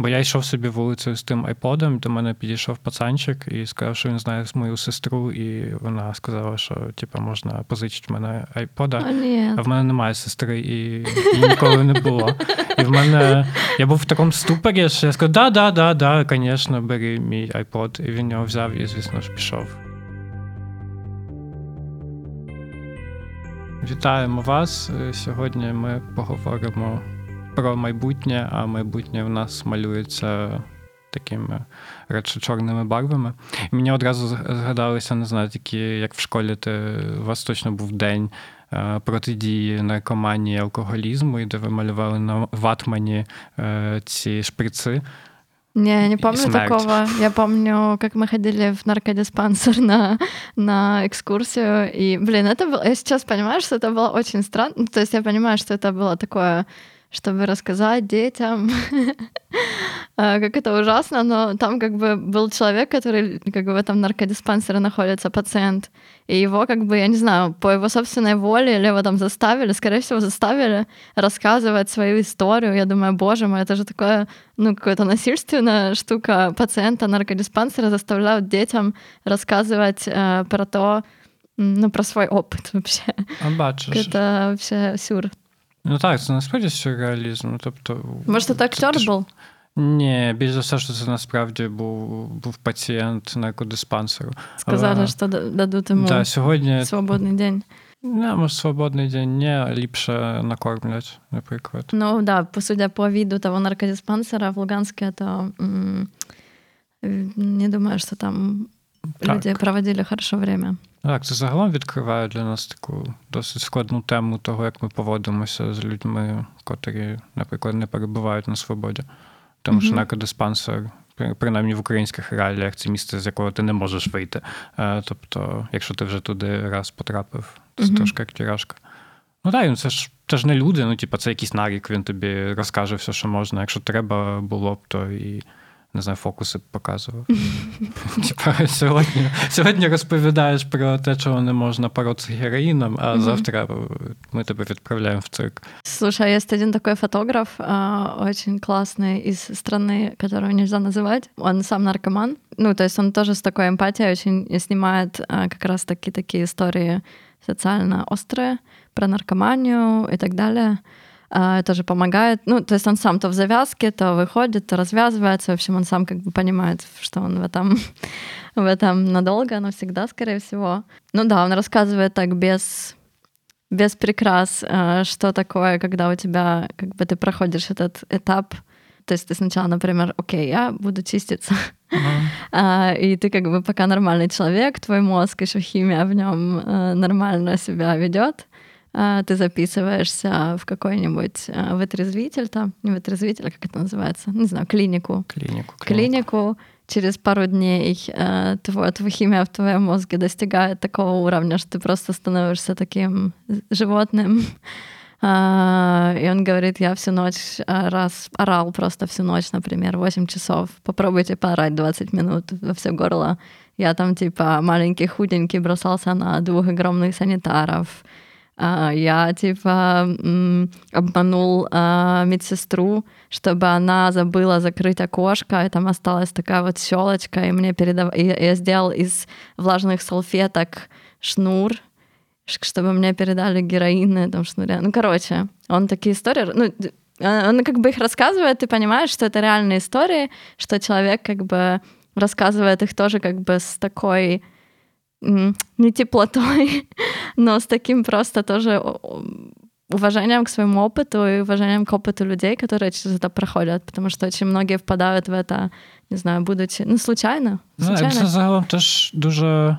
Бо я йшов собі вулицею з тим айподом, до мене підійшов пацанчик і сказав, що він знає мою сестру, і вона сказала, що типу, можна позичити в мене айпода. А в мене немає сестри, і, і ніколи не було. І в мене я був в такому ступорі, що я сказав, да, да, да, да, звісно, бери мій айпод. І він його взяв і, звісно ж, пішов. Вітаємо вас. Сьогодні ми поговоримо про майбутнє, а майбутнє в нас малюється такими радше чорними барвами. І мені одразу згадалися, не знаю, такі, як в школі, ти, у вас точно був день е, протидії наркоманії алкоголізму, і де ви малювали на ватмані е, ці шприци. Не, не помню такого. Я помню, как мы ходили в наркодиспансер на, на экскурсию. И, блин, это было... Я сейчас понимаю, что это было очень странно. То есть я понимаю, что это было такое чтобы рассказать детям, а, как это ужасно, но там как бы был человек, который как бы в этом наркодиспансере находится, пациент, и его как бы, я не знаю, по его собственной воле или его там заставили, скорее всего, заставили рассказывать свою историю. Я думаю, боже мой, это же такое, ну, какая-то насильственная штука пациента наркодиспансера заставляют детям рассказывать э, про то, ну, про свой опыт вообще. А бачиш. Это вообще сюр. Ну так, це насправді сюрреалізм. Тобто, Може, це актер був? Ні, більш за все, що це насправді був був пацієнт наркодиспансеру. Сказали, Але, що дадуть йому да, сьогодні... свободний день. Не, може, свободний день ні, ліпше накормлять, наприклад. Ну так, да, по суді, по виду того наркодиспансера в Луганске, то м- не думаю, що там так. люди проводили хорошо время. Так, це загалом відкриває для нас таку досить складну тему того, як ми поводимося з людьми, котрі, наприклад, не перебувають на свободі. Тому mm-hmm. що наркодиспансер, принаймні в українських реаліях, це місце, з якого ти не можеш вийти. Е, тобто, якщо ти вже туди раз потрапив, це mm-hmm. трошки як тіражка. Ну так, це ж це ж не люди, ну, типу, це якийсь нарік, він тобі розкаже все, що можна. Якщо треба було б, то і не знаю, фокуси показував. Типа сьогодні сьогодні розповідаєш про те, чого не можна поротися героином, а завтра мы тебя отправляем в цирк. Слушай, есть один такой фотограф, очень классный из страны, которую нельзя называть. Он сам наркоман. Ну, то есть он тоже с такой эмпатией очень снимает как раз таки такие истории социально острые про наркоманию и так далее. А, тоже помогает. Ну, то есть он сам то в завязке, то выходит, то развязывается. В общем, он сам как бы понимает, что он в этом, в этом надолго, навсегда, скорее всего. Ну да, он рассказывает так без без прикрас, а, что такое, когда у тебя, как бы ты проходишь этот этап, то есть ты сначала, например, окей, я буду чиститься, uh-huh. и ты как бы пока нормальный человек, твой мозг, еще химия в нем э, нормально себя ведет, ты записываешься в какой-нибудь а, вытрезвитель, там, не вытрезвитель, а как это называется, не знаю, клинику. Клинику. Клинику. клинику. Через пару дней э, твой, твоя химия в твоем мозге достигает такого уровня, что ты просто становишься таким животным. И он говорит, я всю ночь раз орал просто всю ночь, например, 8 часов. Попробуйте поорать 20 минут во все горло. Я там типа маленький худенький бросался на двух огромных санитаров. А, я типа обманул а, медсестру, чтобы она забыла закрыть окошко, и там осталась такая вот щелочка, и мне передав... и я сделал из влажных салфеток шнур, чтобы мне передали героин на этом шнуре. Ну, короче, он такие истории... Ну, он как бы их рассказывает, ты понимаешь, что это реальные истории, что человек как бы рассказывает их тоже как бы с такой не теплотой, но с таким просто тоже уважением к своему опыту и уважением к опыту людей, которые через это проходят, потому что очень многие впадают в это, не знаю, будучи, ну, случайно. случайно. Ну, це загалом теж дуже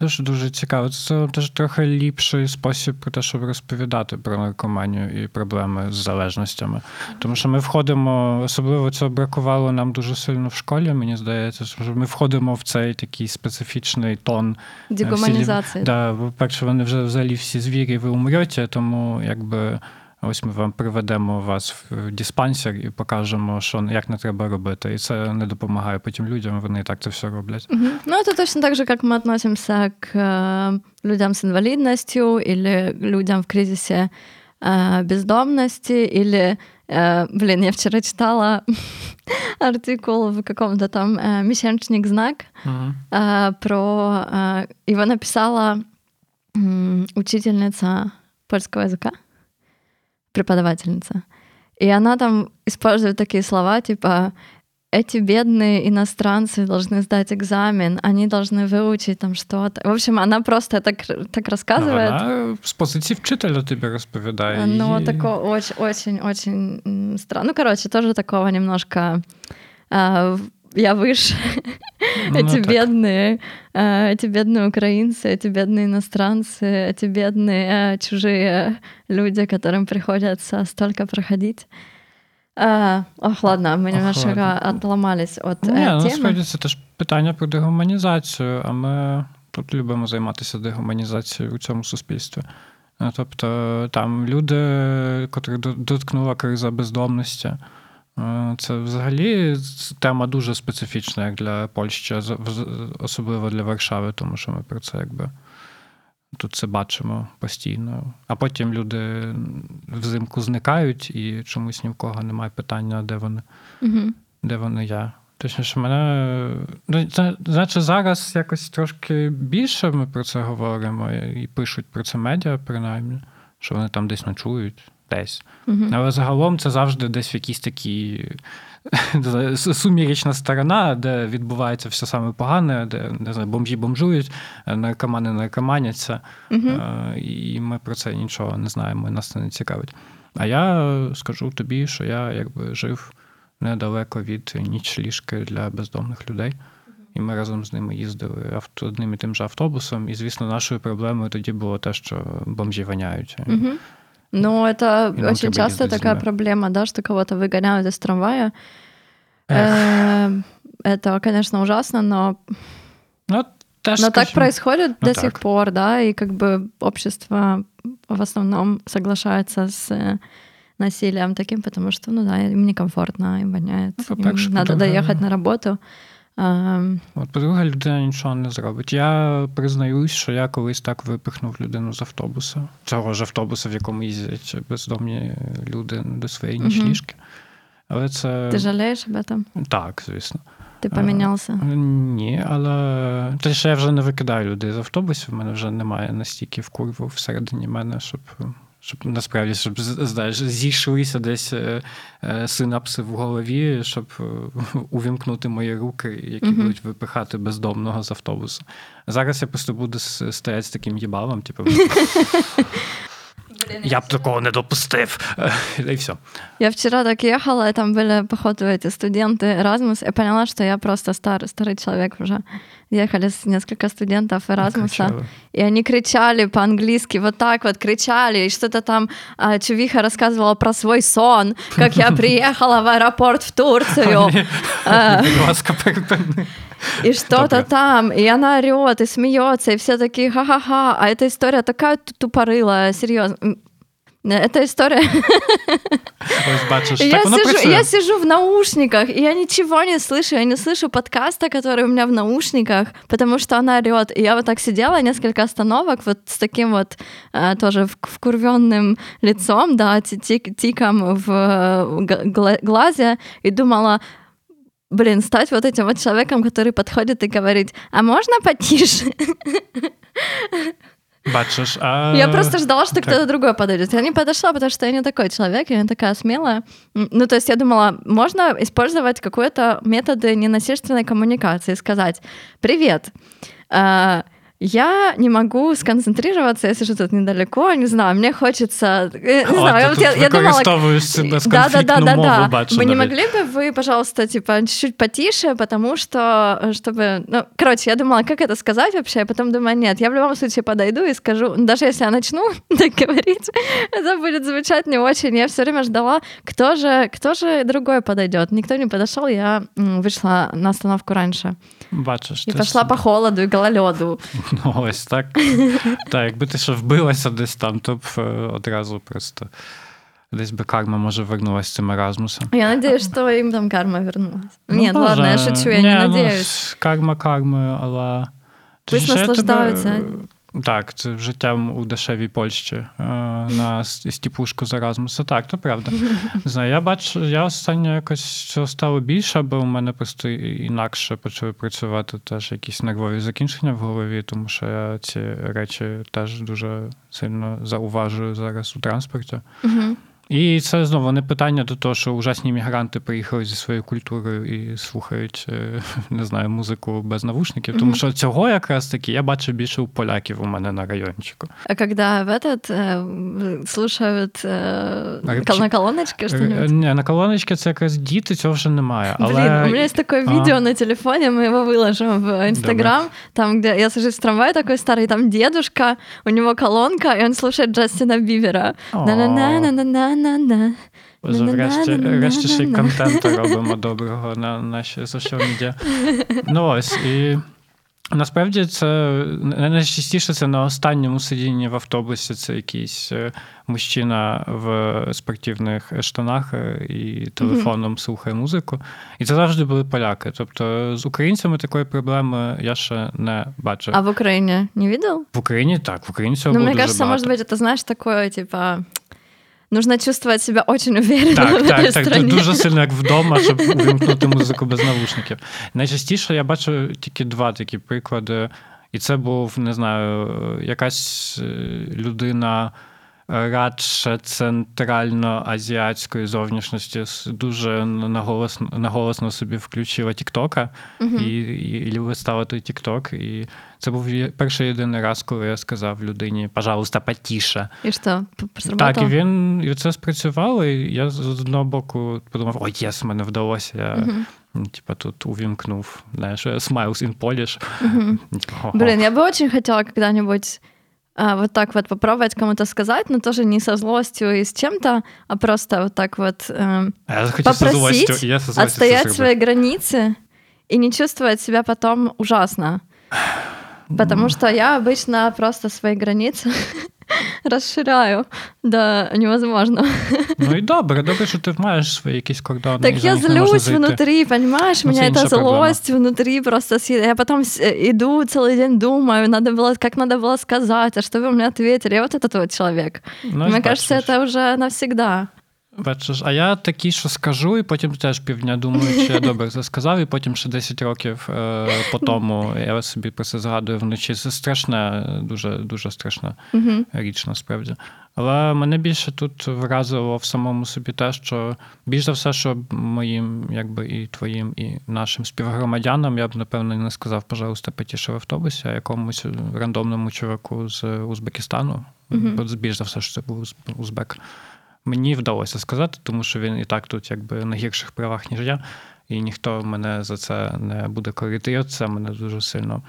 Дуже дуже цікаво. Це теж трохи ліпший спосіб про те, щоб розповідати про наркоманію і проблеми з залежностями. Тому що ми входимо, особливо цього бракувало нам дуже сильно в школі, мені здається, що ми входимо в цей такий специфічний тон е, дегуманізації. Да, По-перше, вони вже взагалі всі звірі, ви умрете, тому якби. Ось ми вам приведемо вас в диспансер і покажемо, що як не треба робити. І це не допомагає потім людям. Вони і так це все роблять. Угу. Ну це точно так же, як ми відносимося к э, людям з інвалідністю, или людям в кризисі э, бездомності, или Э, блин, я вчера читала артикул в каком-то там э, «Месячник знак» Мгм. э, про... э, его написала м, учительница польского языка, преподавательница. И она там использует такие слова, типа эти бедные иностранцы должны сдать экзамен, они должны выучить там что-то. В общем, она просто так, так Ну, рассказывает. Вона з позиції вчителя тобі розповідає. Ну, і- такое очень, очень, очень м, странно. Ну, короче, тоже такого немножко а, в- я выше. Ну, эти так. бедные, а, эти бедные украинцы, эти бедные иностранцы, эти бедные а, чужие люди, которым приходится столько проходить. А, ох, ладно, мы Ох, немножко ладно. отломались от Ні, э, ну, темы. насправді це теж питання про дегуманізацію, а ми тут любимо займатися дегуманізацією у цьому суспільстві. Ну, Тобто там люди, котрих до- доткнула криза бездомності, е, це взагалі тема дуже специфічна, як для Польщі, особливо для Варшави, тому що ми про це якби тут це бачимо постійно. А потім люди взимку зникають і чомусь ні в кого немає питання, де вони Мгм. де вони є. Точніше, мене. Ну, значить, зараз якось трошки більше ми про це говоримо і пишуть про це медіа, принаймні, що вони там десь ночують, десь. Мгм. Але загалом це завжди десь в якійсь такій сумірічна сторона, де відбувається все саме погане, де не знаю, бомжі бомжують, наркомани наркоманяться, е, і ми про це нічого не знаємо, і нас це не цікавить. А я скажу тобі, що я якби жив недалеко від нічліжки для бездомних людей. І ми разом з ними їздили авто, одним і тим же автобусом. І, звісно, нашою проблемою тоді було те, що бомжі воняють. Мгм. Ну, это И нам очень треба часто ездить такая зимой. проблема, да, что кого-то выгоняют из трамвая. Эх. Э, Это, конечно, ужасно, но, Ну, теж, но так скажімо, происходит ну до так. сих пор, да, и как бы общество в основном соглашается с э, насилием таким, потому что, ну да, им некомфортно, им воняет, Ну, по-перше, им надо по-друге- доехать на работу. Ам, От, по-друге, людина нічого не зробить. Я признаюсь, що я колись так випихнув людину з автобуса, цього ж автобуса, в якому їздять бездомні люди до своєї Мгм. нічліжки. Але це Ты жалеешь об этом? так, звісно. Ты поменялся? Ні, але те, що я вже не викидаю людей з автобусів, в мене вже немає настільки вкурву всередині мене, щоб. Щоб насправді, щоб знаєш, зійшлися десь е, е, синапси в голові, щоб е, увімкнути мої руки, які Мгм. будуть випихати бездомного з автобуса. Зараз я просто буду с- стояти з таким їбалом, типу. Я б такого не допустив. І все. Я вчера так ехала, и там были, походу, эти студенты Erasmus. Я поняла, что я просто стар, старый человек уже. Ехали с несколько студентов Erasmus, Кричали. и они кричали по-английски, вот так вот кричали, и что-то там а, Чувиха рассказывала про свой сон, как я приехала в аэропорт в Турцию, А, и что-то там, и она орет, и смеется, и все такие ха-ха-ха, а эта история такая ту- тупорылая, серьезно. М, Эта история Ось я, сижу, я сижу в наушниках, и я ничего не слышу. Я не слышу подкаста, который у меня в наушниках, потому что она орет. И я вот так сидела несколько остановок вот с таким вот э, тоже вк- вкурвенным лицом, да, ти- тик- тиком в э, глазе, и думала, блин, стать вот этим вот человеком, который подходит и говорит, а можно потише? Бачиш, а... Я просто ждала, что кто-то другой подойдет. Я не подошла, потому что я не такой человек, я не такая смелая. Ну, то есть я думала, можно использовать какие-то методы ненасильственной коммуникации, сказать, привет, а, я не могу сконцентрироваться, я сижу тут недалеко, не знаю, мне хочется... э, Не О, знаю, ти вот тут я, я думала... використовуєш себе Да, да, да, сконфліктну да, мову, да. бачу Вы не навіть. могли бы вы, пожалуйста, типа чуть-чуть потише, потому что, э, чтобы, ну, короче, я думала, как это сказать вообще, а потом думаю, нет, я в любом случае подойду и скажу, даже если я начну так говорить, это будет звучать не очень. Я все время ждала, кто же, кто же другой подойдет. Никто не подошел, я м, вышла на остановку раньше Бачиш, и ти пошла ж- по холоду и гололеду. Ну, ось так. так, якби ти ще вбилася десь там, то б е, одразу просто десь би карма може вернулася цим Еразмусом. Я надеюсь, что им там карма вернулась. Ну, Нет, ладно, я шучу, я не ну, надеюсь. Карма кармою, але. Пусть наслаждаються. тебе-. Так, це життям у дешевій Польщі е, на стіпушку з Еразмуса. Так, то правда. Не знаю, я бачу, я останньо якось цього стало більше, бо у мене просто інакше почали працювати теж якісь нервові закінчення в голові, тому що я ці речі теж дуже сильно зауважую зараз у транспорті. Угу. І це знову не питання до того, що ужасні мігранти приїхали зі своєю культурою і слухають, е, не знаю, музику без навушників. Тому що цього якраз таки я бачу більше у поляків у мене на райончику. А коли в этот э, слушають э, на колоночки что-нибудь? Ні, на колоночки це якраз діти, цього вже немає. Але... Блін, у мене є таке відео а. на телефоні, ми його виложимо в Інстаграм, там, де я сажусь в трамвай такой старий, там дедушка, у нього колонка, і він слушає Джастина Бівера. На-на-на-на-на-на на-на. Врешті, врешті ще й контенту робимо доброго на наші social media. Ну ось і. Насправді це найчастіше це на останньому сидінні в автобусі. Це якийсь е, мужчина в спортивних штанах е, і телефоном mm-hmm. слухає музику. І це завжди були поляки. Тобто з українцями такої проблеми я ще не бачив. А в Україні не бачив? В Україні так, в Україні цього ну, було дуже кажется, багато. може бути, це знаєш, таке, типа нужно чувствовать себя очень уверенно. Так, в так, так. Стране. Дуже сильно як вдома, щоб увімкнути музику без навушників. Найчастіше я бачу тільки два такі приклади. І це був, не знаю, якась людина радше центрально-азіатської зовнішності дуже наголосно наголосно собі включила Тіктока uh-huh. і, і, і любить ставити Тікток. І це був перший єдиний раз, коли я сказав людині, пожалуйста, потіше. І що? Так, і він і це спрацювало, і я з одного боку подумав: о, єс, мене вдалося. Я uh-huh. Типа тут увімкнув, знаєш, smiles in Polish. Uh-huh. Блин, я бы очень хотела когда-нибудь а, вот так вот попробовать кому-то сказать, но тоже не со злостью и с чем-то, а просто вот так вот э, я попросить со злостью, я со злостью отстоять свои границы и не чувствовать себя потом ужасно. Потому что я обычно просто свои границы розширяю до невозможно. Ну і добре, добре, що ти маєш свої якісь кордони. Так я злюсь внутри, понимаешь, ну, меня эта злость внутри просто съедает. Я потом иду целый день думаю, надо было, как надо было сказать, а что вы мне ответили. Я вот этот вот человек. Ну, Мне кажется, это уже навсегда. Бачиш, а я такий, що скажу, і потім теж півдня думаю, чи я добре це сказав, і потім ще 10 років е, по тому я собі про це згадую вночі. Це страшне, дуже дуже страшна uh-huh. річ насправді. Але мене більше тут вразило в самому собі те, що більш за все, що моїм, якби і твоїм, і нашим співгромадянам я б напевно не сказав, пожалуйста, потіше в автобусі, а якомусь рандомному чуваку з Узбекистану. Uh-huh. Бо більш за все, що це був Узбек мені вдалося сказати, тому що він і так тут якби на гірших правах, ніж я, і ніхто мене за це не буде корити. І це мене дуже сильно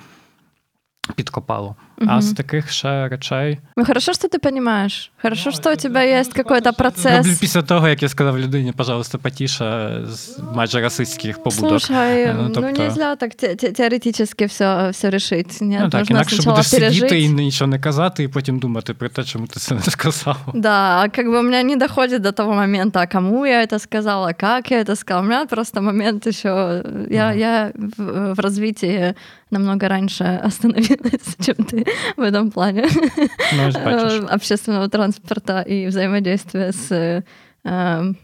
подкопало. Угу. А з таких ще речей. Ну, хорошо, що ти розумієш. Хорошо, що у тебе є якийсь процес. Роблю після того, як я сказав людині, пожалуйста, потіше з майже расистських побудок. Слушай, ну, тобто... ну нельзя так теоретично все, все решить. Нет, ну, так, інакше будеш пережить. сидіти і нічого не казати, і потім думати про те, чому ти це не сказав. Да, как бы у меня не доходит до того момента, кому я это сказала, как я это сказала. У меня просто момент еще, я, я в, в развитии намного раньше остановилась, чем ты в этом плане ну, общественного транспорта и взаимодействия з э,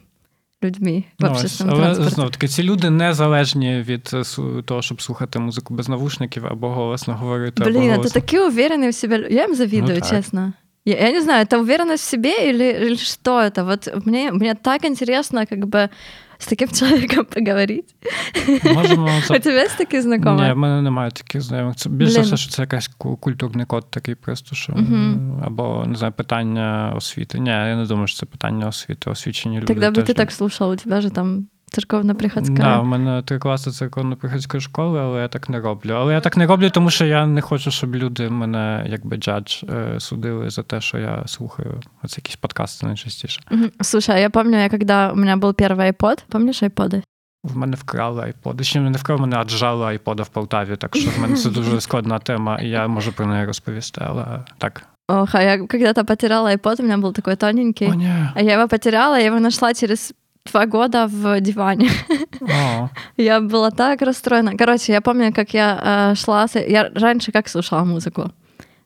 людьми в ну, общественному але, транспорті. Знов таки, ці люди незалежні від того, щоб слухати музику без навушників або голосно говорити. Блін, або голосно... ти такий уверений в себе. Я їм завідую, ну, чесно. Я, я не знаю, это уверенность в себе или, или что это? Вот мне, мне так интересно, как бы з таким чоловіком поговорити. Можемо У тебе є такі знайомі? Ні, в мене немає таких знайомих. Це більше все, що це якийсь культурний код такий просто, що або не знаю, питання освіти. Ні, я не думаю, що це питання освіти, освічені люди. Тогда би ти так слушав, у тебе ж там церковно-приходська. Да, у мене три класи церковно-приходської школи, але я так не роблю. Але я так не роблю, тому що я не хочу, щоб люди мене якби джадж е, судили за те, що я слухаю оце якісь подкасти найчастіше. Слушай, я пам'ятаю, я коли у мене був перший iPod, пам'ятаєш айподи? В мене вкрали айподи. Ще не вкрали, мене аджали айпода в Полтаві, так що в мене це дуже складна тема, і я можу про неї розповісти, але так. Ох, а я когда-то потеряла iPod, у меня был такой тоненький. О, не. А я его потеряла, я его нашла через два года в диване. Я была так расстроена. Короче, я помню, как я э, шла... Я раньше как слушала музыку?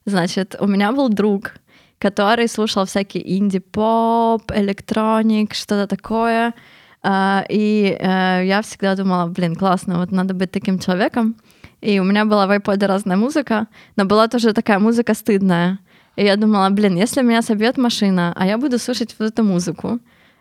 Значит, у меня был друг, который слушал всякий инди-поп, электроник, что-то такое. А, и э, я всегда думала, блин, классно, вот надо быть таким человеком. И у меня была в iPod разная музыка, но была тоже такая музыка стыдная. И я думала, блин, если меня собьет машина, а я буду слушать вот эту музыку,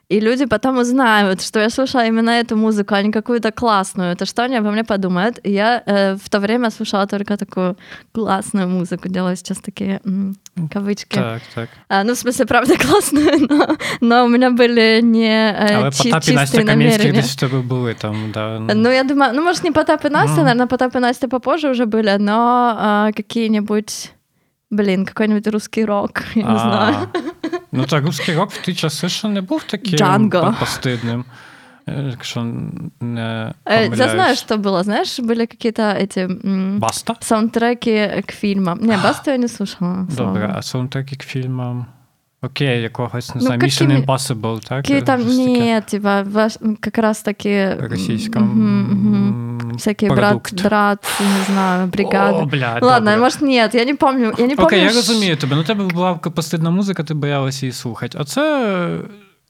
и люди потом узнают, что я слушала именно эту музыку, а не какую-то классную. Это что они обо мне подумают? И я э, в то время слушала только такую классную музыку. Делаю сейчас такие м, кавычки. Так, так. А, ну, в смысле, правда, классную, но, но у меня были не э, Але чи- Потап і Настя чистые Кам'янських намерения. десь в тебе були там, да. Ну, я думаю, ну, может, не Потап и Настя, Ну. наверное, Потап и Настя попозже уже были, но а, какие-нибудь, блин, какой-нибудь русский рок, я не А, знаю. Ну так, русський рок в ті часи ще не був таким Django. постидним. е, Якщо не Э, Я знаю, помиляюсь. что было, знаешь, были какие-то эти м, Баста? саундтреки к фильмам. Не, Басту я не слушала. слава Добре, богу. а саундтреки к фільмам. Окей, якогось, не Ну, знаю, Mission Impossible, так? Какие там, нет, типа, как раз таки... Російськом Мгм, мгм. Всякие брат, брат, не знаю. О, бля, Ладно, добре. может, нет, я не помню. Я не помню. Окей, я розумію тебе. Ну, тебе була постидна музика, ти боялася її слухати. А це.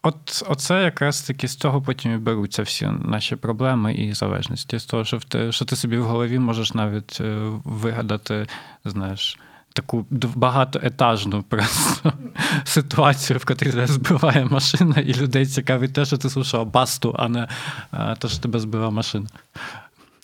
От, оце якраз таки з того потім і беруться всі наші проблеми і залежності. З того, що, в те, що ти собі в голові можеш навіть е, вигадати, знаєш, таку багатоетажну просто ситуацію, в котрій тебе збиває машина, і людей цікавить те, що ти слушав басту, а не те, що тебе збила машина.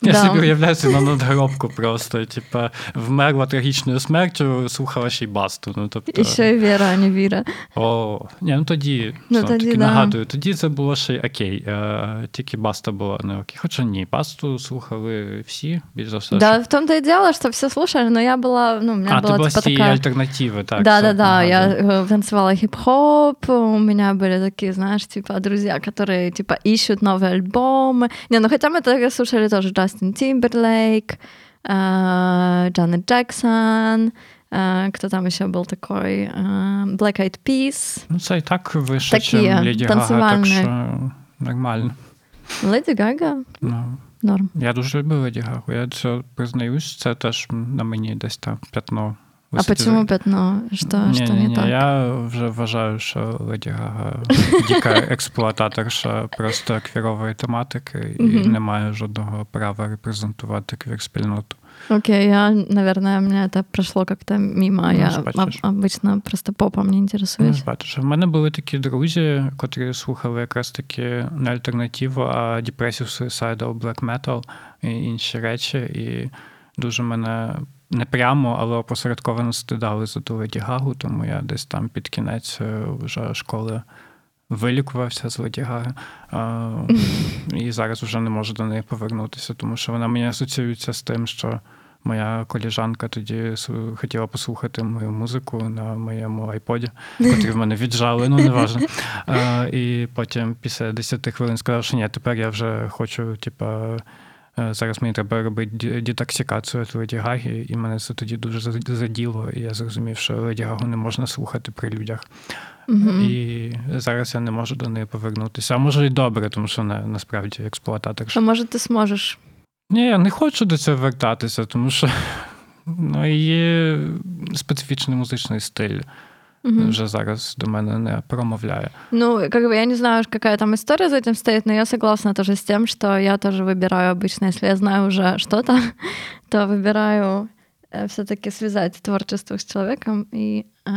Я Да. собі уявляю це на надгробку просто. Типа, вмерла трагічною смертю, слухала ще й басту. Ну, тобто, Еще и Вера, а не Вира. о, ні, ну тоді, Ну, ну, тоді таки да. нагадую, тоді це було ще й окей. Е, тільки баста була не окей. Хоча ні, басту слухали всі, більш за все. Да, що- в том-то и дело, что все слушали, но я была, ну, у меня А, ти была була з типа цієї такая... альтернативи, так. да, це да, да. Я нагадую. э, танцевала хип-хоп. У меня были такие, знаешь, типа друзья, которые типа ищут новые альбомы. Не, ну хотя мы тогда слушали тоже Джастин Тимберлейк, э, Джанет Джексон. э, Кто там еще был такой? э, Black Eyed Peas. Ну, це і так вище, Такі чим Леді Гага, так танцювальні. що нормально. Леди Гага. Ну, Норм. я дуже люблю Леді Гагу. Я це признаюсь, це теж на мені десь там п'ятно. А почему пятно? Что, Ні, что ні, не ні, так? Я вже вважаю, що Леді Гага діка експлуататорша просто квірової тематики і Мгм. не має жодного права репрезентувати квір-спільноту. Окей, я, наверное, мне это прошло как-то мимо. Ну, я бачиш. обычно просто попом не Ну, интересуюсь. бачиш, в мене були такі друзі, котрі слухали якраз таки не альтернативу, а Depressive Suicidal, Black Metal і інші речі. І дуже мене не прямо, але опосередковано стидали за ту Гагу, тому я десь там під кінець е, вже школи вилікувався з ледігаги. І зараз вже не можу до неї повернутися, тому що вона мені асоціюється з тим, що моя коліжанка тоді хотіла послухати мою музику на моєму айподі, котрий в мене віджали, ну неважно. І потім після 10 хвилин сказав, що ні, тепер я вже хочу, типа. Е, Зараз мені треба робити детоксикацію від Леді Гаги, і мене це тоді дуже заділо. І я зрозумів, що Леді Гагу не можна слухати при людях. Мгм. І зараз я не можу до неї повернутися. А може і добре, тому що вона насправді експлуататорша. А может, ты сможешь? Ні, я не хочу до цього вертатися, тому що ну, є специфічний музичний стиль Мгм. Вже зараз до мене не промовляє. Ну, как бы я не знаю, какая там история за этим стоит, но я согласна тоже с тем, что я тоже выбираю обычно, если я знаю уже что-то, то выбираю все-таки связать творчество с человеком и э,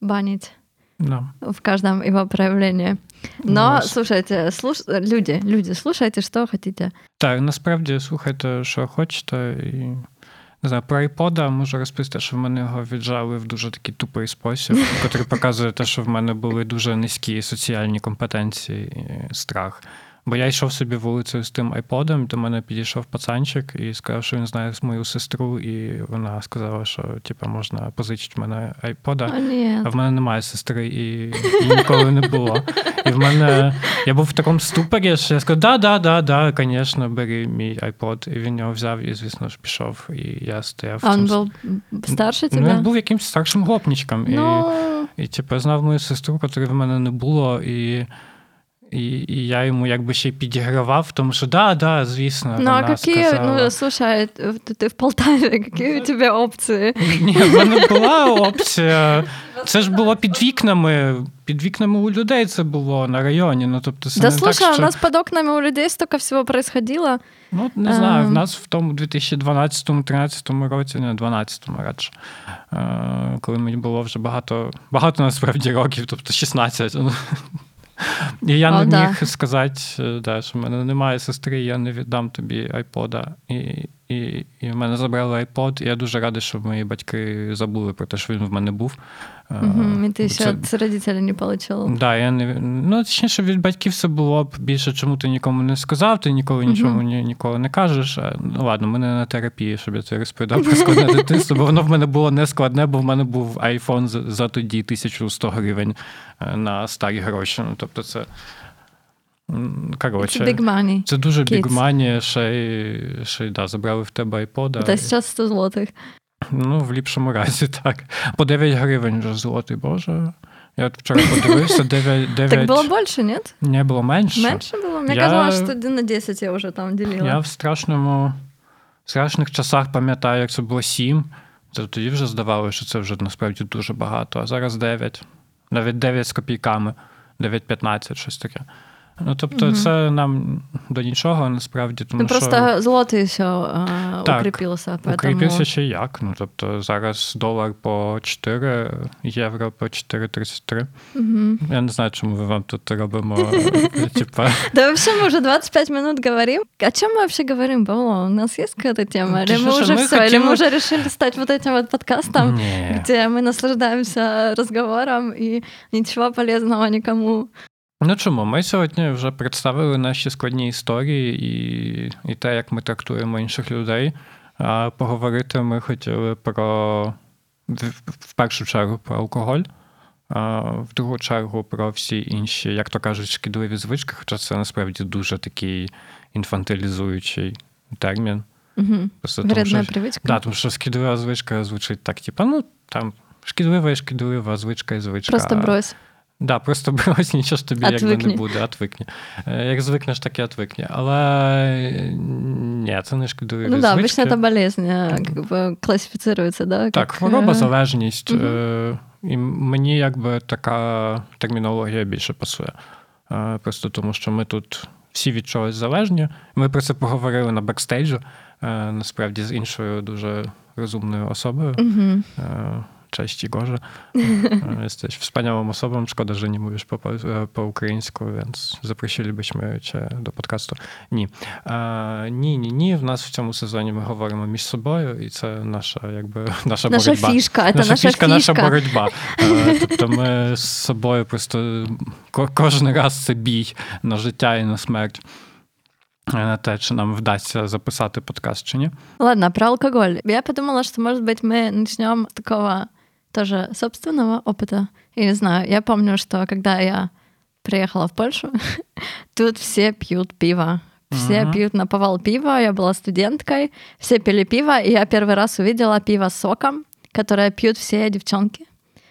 банить Да. в каждом его проявлении. Но, Ось. слушайте, слуш... люди, люди, слушайте, что хотите. Так, насправді слухайте, що хочете. І не знаю, про iPod можу розповісти, що в мене його віджали в дуже такий тупий спосіб, який показує те, що в мене були дуже низькі соціальні компетенції і страх. Бо я йшов собі вулицею з тим айподом, до мене підійшов пацанчик і сказав, що він знає мою сестру, і вона сказала, що типу, можна позичити в мене айпода. А в мене немає сестри, і, і ніколи не було. І в мене я був в такому ступорі, що я сказав, да, да, да, да, звісно, бери мій iPod. І він його взяв і, звісно ж, пішов. І я стояв. А он цьому был старше Ну, він був якимсь старшим гопничком. Ну, І, і типу, я знав мою сестру, котрої в мене не було, і, І, і я йому якби ще й підігравав, тому що да, да, звісно. Ну, а какие, сказала. ну, слушай, ты, ты в Полтаве, какие у тебя опции? Ні, в мене була опція. Це ж було під вікнами. Під вікнами у людей це було на районі. Ну, тобто, це Да не слушай, так, що... у нас под окнами у людей столько всего происходило. Ну, не знаю, в Ем. нас в тому 2012-2013 році, не 12-му радше, е, коли мені було вже багато, багато насправді років, тобто 16. І я О, не да. міг сказати, е, да, що в мене немає сестри, я не віддам тобі айпода. І, і, і в мене забрали айпод, і я дуже радий, що мої батьки забули про те, що він в мене був. Е, Мгм, И ты це- родителей не получил. Да, я не ну точніше від батьків все було б більше, чому ти нікому не сказав, ти ніколи нічому ні, ніколи не кажеш. А, Ну ладно, ми не на терапії, щоб я це розповідав про складне дитинство, бо воно в мене було не складне, бо в мене був iPhone за, за тоді 1100 гривень е, на старі гроші. Ну, тобто це м, It's коротше. big money. Це дуже Kids. бігмані, ще й, ще й да, забрали в тебе айпода. Это сейчас 100 злотых. Ну, в ліпшому разі, так. По 9 гривень вже злотий, боже. Я от вчора подивився, 9, 9... Так было больше, нет? Не було менше. Меньше было? Мне Я- казалось, что 1 на 10 я уже там делила. Я в страшному, в страшних часах пам'ятаю, як це було 7. Це тоді вже здавалося, що це вже насправді дуже багато. А зараз 9. Навіть 9 з копійками, 9-15, щось таке. Ну, тобто, Мгм. це нам до нічого насправді, тому Ну, що просто злотый все а, Так, укрепился, поэтому... укріпився ще як. Ну, тобто, зараз долар по 4, євро по 4,33. Мгм. Я не знаю, чому ми вам тут робимо. е, Типа, Да вообще мы уже 25 минут говорим. О чем мы вообще говорим, Павло? У нас есть какая-то тема? Ты Или что, мы что, уже мы все? Или хотим- мы уже решили стать вот этим вот подкастом, ні. где мы наслаждаемся разговором и ничего полезного никому? Ну чому? Ми сьогодні вже представили наші складні історії і, і те, як ми трактуємо інших людей. А поговорити ми хотіли про в, першу чергу про алкоголь, а в другу чергу про всі інші, як то кажуть, шкідливі звички, хоча це насправді дуже такий інфантилізуючий термін. Мгм. Просто тому, що, привычка. да, тому що шкідлива звичка звучить так, типу, ну там шкідлива і шкідлива, звичка і звичка. Просто брось. Да, просто брось, нічого ж тобі якби Отвикни. не буде, отвикні. Е, Як звикнеш, так і отвикні. Але е, ні, це не шкідливі Ну да, звички. обычно это болезнь а, как бы классифицируется, да? Так, как, хвороба, э, залежність. Мгм. е, І мені якби така термінологія більше пасує. Е, Просто тому, що ми тут всі від чогось залежні. Ми про це поговорили на бекстейджу, е, насправді з іншою дуже розумною особою. Мгм. E, Cześć Igorze. E, Jesteś wspaniałą osobą. Szkoda, że nie mówisz po, po, e, po ukraińsku, więc zaprosilibyśmy cię do podcastu. Ні. Е, ні, ні, ні. В нас в цьому сезоні ми говоримо між собою, і це наша, якби, наша, Наша боротьба. фішка, это наша, наша фішка, наша фішка. боротьба. Е, Тобто ми з собою просто ко- кожен раз це бій на життя і на смерть. Е, На те, чи нам вдасться записати подкаст чи ні. Ладно, про алкоголь. Я подумала, что, может быть, мы начнем с такого Тоже собственного опыта. Я не знаю, я помню, что когда я приехала в Польшу, тут все пьют пиво. Все Мгм. пьют наповал пива. Я была студенткой, все пили пиво, и я первый раз увидела пиво с соком, которое пьют все девчонки.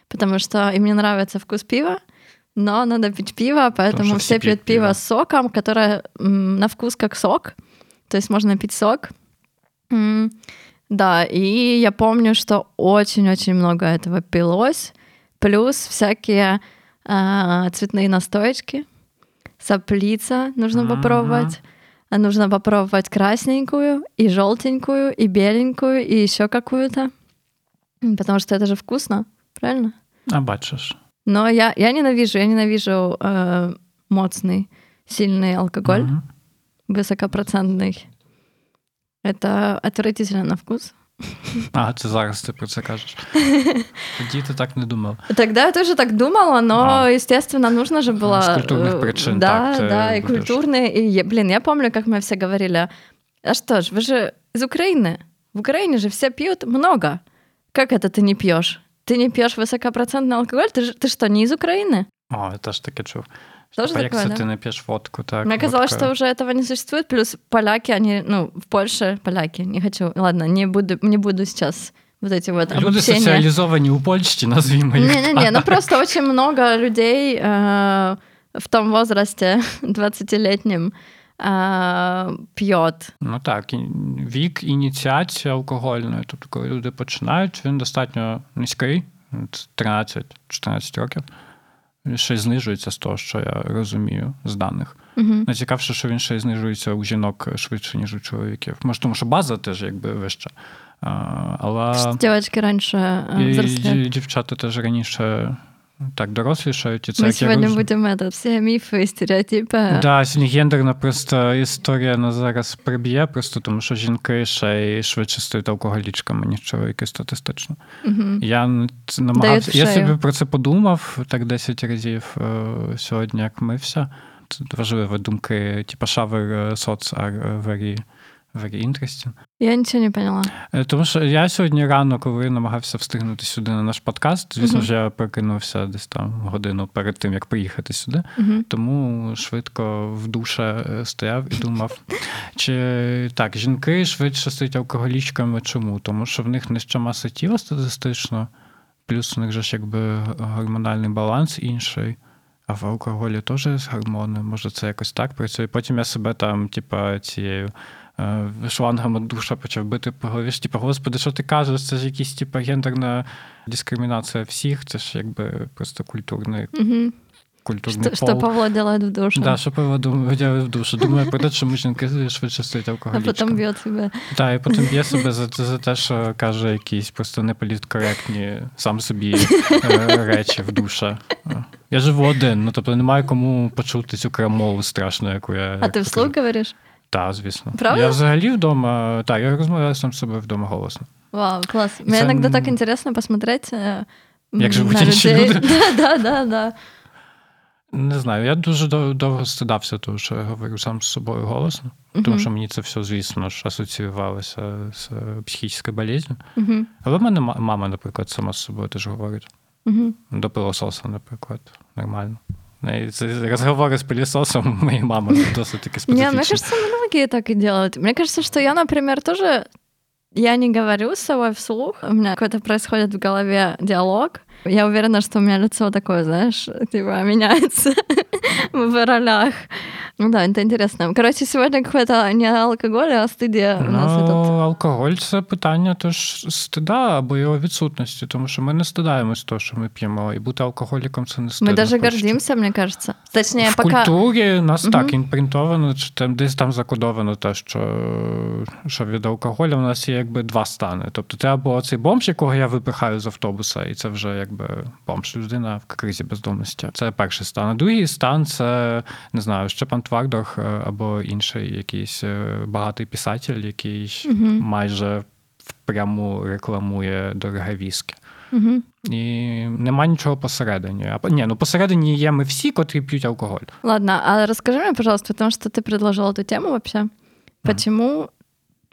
Потому что им не нравится вкус пива, но надо пить пиво, поэтому все все пьют пиво пиво. с соком, которое м, на вкус как сок. То есть можно пить сок. М, Да, и я помню, что очень-очень много этого пилось. Плюс всякие а, цветные настоечки. Соплица нужно Ага. попробовать. Нужно попробовать красненькую, и желтенькую, и беленькую, и еще какую-то. Потому что это же вкусно, правильно? А бачиш. Но я, я ненавижу, я ненавижу э, моцный, сильный алкоголь, Мгм. высокопроцентный. Это отвратительно на вкус. А, це зараз ти про це кажеш. Тоді ти так не думав. Тогда я тоже так думала, но, А. естественно, нужно же было... С культурных э, причин Да, так ты да, и будешь. культурные. И, блин, я помню, как мы все говорили, а что ж, вы же из Украины. В Украине же все пьют много. Как это ты не пьешь? Ты не пьешь высокопроцентный алкоголь? Ты, ты что, не из Украины? О, я теж таке чув. Тоже Типа, як такое, це да? ти не п'єш водку, так? Мне казалось, водка. что уже этого не существует. Плюс поляки, они, ну, в Польше поляки, не хочу, ладно, не буду, не буду сейчас вот эти вот Люди обобщения. соціалізовані у Польщі, назвімо їх. Не-не-не, ну так. просто очень много людей э, в том возрасте 20-летнем а, п'єт. Ну так, вік ініціації алкогольної, тобто, коли люди починають, він достатньо низький, 13-14 років. Ще й знижується з того, що я розумію з даних. Угу. Найцікавіше, що він ще й знижується у жінок швидше, ніж у чоловіків. Може, тому що база теж якби вища. Але Дівчатки раніше і дівчата теж раніше так дорослішають. І це, Ми сьогодні роз... будемо всі міфи і стереотипи. Да, сьогодні гендерна просто історія на зараз приб'є, просто тому що жінки ще й швидше стають алкоголічками, ніж чоловіки статистично. Угу. Я намагався. Я собі про це подумав так 10 разів сьогодні, як мився. Це важливі думки, типу, shower thoughts are very interesting. Я нічого не поняла. Е, тому що я сьогодні рано, коли намагався встигнути сюди на наш подкаст, звісно uh-huh. я прокинувся десь там годину перед тим, як приїхати сюди. Uh-huh. Тому швидко в душе стояв і думав, чи так, жінки швидше стають алкоголічками. Чому? Тому що в них нижча маса тіла статистично, плюс у них же ж якби гормональний баланс інший. А в алкоголі теж гормони, може, це якось так працює. Потім я себе там, типа, цією Е, шлангами душа почав бити по голові. Типу, господи, що ти кажеш? Це ж якась типу, гендерна дискримінація всіх, це ж якби просто культурний. Угу. Культурний що, що Павло делает в душу. Да, що Павло делает в душу. Думаю про те, що жінки швидше стають алкоголічками. А потім б'є себе. Так, і потім б'є себе за, за те, що каже якісь просто неполіткоректні сам собі е, речі в душа. Я живу один, ну тобто немає кому почути цю крамову страшну, яку я. А ти вслух говориш? Так, звісно. Правда? Я взагалі вдома, так, я розмовляю сам з собою вдома голосно. Вау, клас. Мені це... іноді так інтересно посмотреть Як живуть інші люди. Да, да, да. Не знаю, я дуже довго стидався, того, що я говорю сам з собою голосно, uh-huh. тому що мені це все, звісно ж, асоціювалося з психічною болезнью. Uh-huh. Але в мене мама, наприклад, сама з собою теж говорить. Uh-huh. До пилососа, наприклад, нормально. Разговоры с пылесосом моей мамы досить-таки специфичны. Не, мне кажется, многие так и делают. Мне кажется, что я, например, тоже... Я не говорю с собой вслух. У меня какой-то происходит в голове диалог. Я уверена, что у меня лицо такое, знаешь, типа меняется в ролях. Ну да, это интересно. Короче, сегодня какой-то не алкоголь, а стыдія у нас. Ну, этот... Алкоголь це питання теж стида або його відсутності, тому що ми не стидаємось того, що ми п'ємо. І бути алкоголіком це не стидно. Ми навіть гордимося, мені кажеться. Точніше, в пока... культурі нас угу. так інпринтовано, чи там десь там закодовано те, що що від алкоголю в нас є якби два стани. Тобто це або цей бомж, якого я випихаю з автобуса, і це вже якби бомж людина в кризі бездомності. Це перший стан. А другий стан це не знаю, Щепан Твардох е, або інший якийсь е, багатий писатель, який uh майже впряму рекламує дороге віскі. uh І нема нічого посередині. А ні, ну посередині є ми всі, котрі п'ють алкоголь. Ладно, а розкажи мені, пожалуйста, тому що ти предложила цю тему вообще. Почему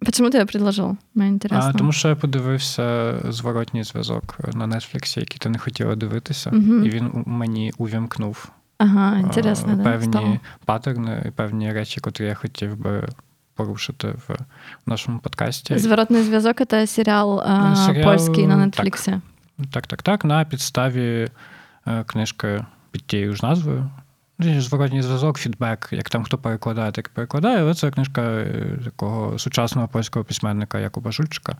Почему ти я предложив? Мені інтересно. А, Тому що я подивився зворотній зв'язок на Нетфліксі, який ти не хотіла дивитися, uh і він мені увімкнув Ага, інтересно, певні да, паттерни, певні речі, котрі я хотів би порушити в нашому подкасті. Зворотний зв'язок це серіал, серіал польський на Нетфліксі. Так, так, так, так. На підставі е, книжки під тією ж назвою. Зворотній зв'язок, фідбек, як там хто перекладає, так і перекладає. Але це книжка е, такого сучасного польського письменника Якуба Жульчика.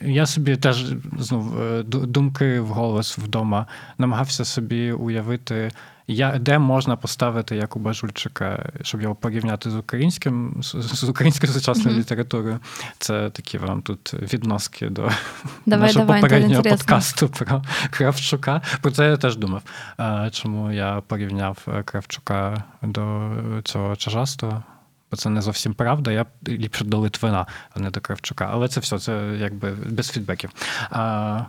Я собі теж знов е, думки в голос вдома намагався собі уявити, я, де можна поставити Якуба Жульчика, щоб його порівняти з українським, з українською сучасною mm-hmm. літературою. Це такі вам тут відноски до давай, нашого давай, попереднього подкасту про Кравчука. Про це я теж думав. Чому я порівняв е, Кравчука до цього чажастого? Бо це не зовсім правда. Я ліпше до Литвина, а не до Кравчука. Але це все, це якби без фідбеків. А, а,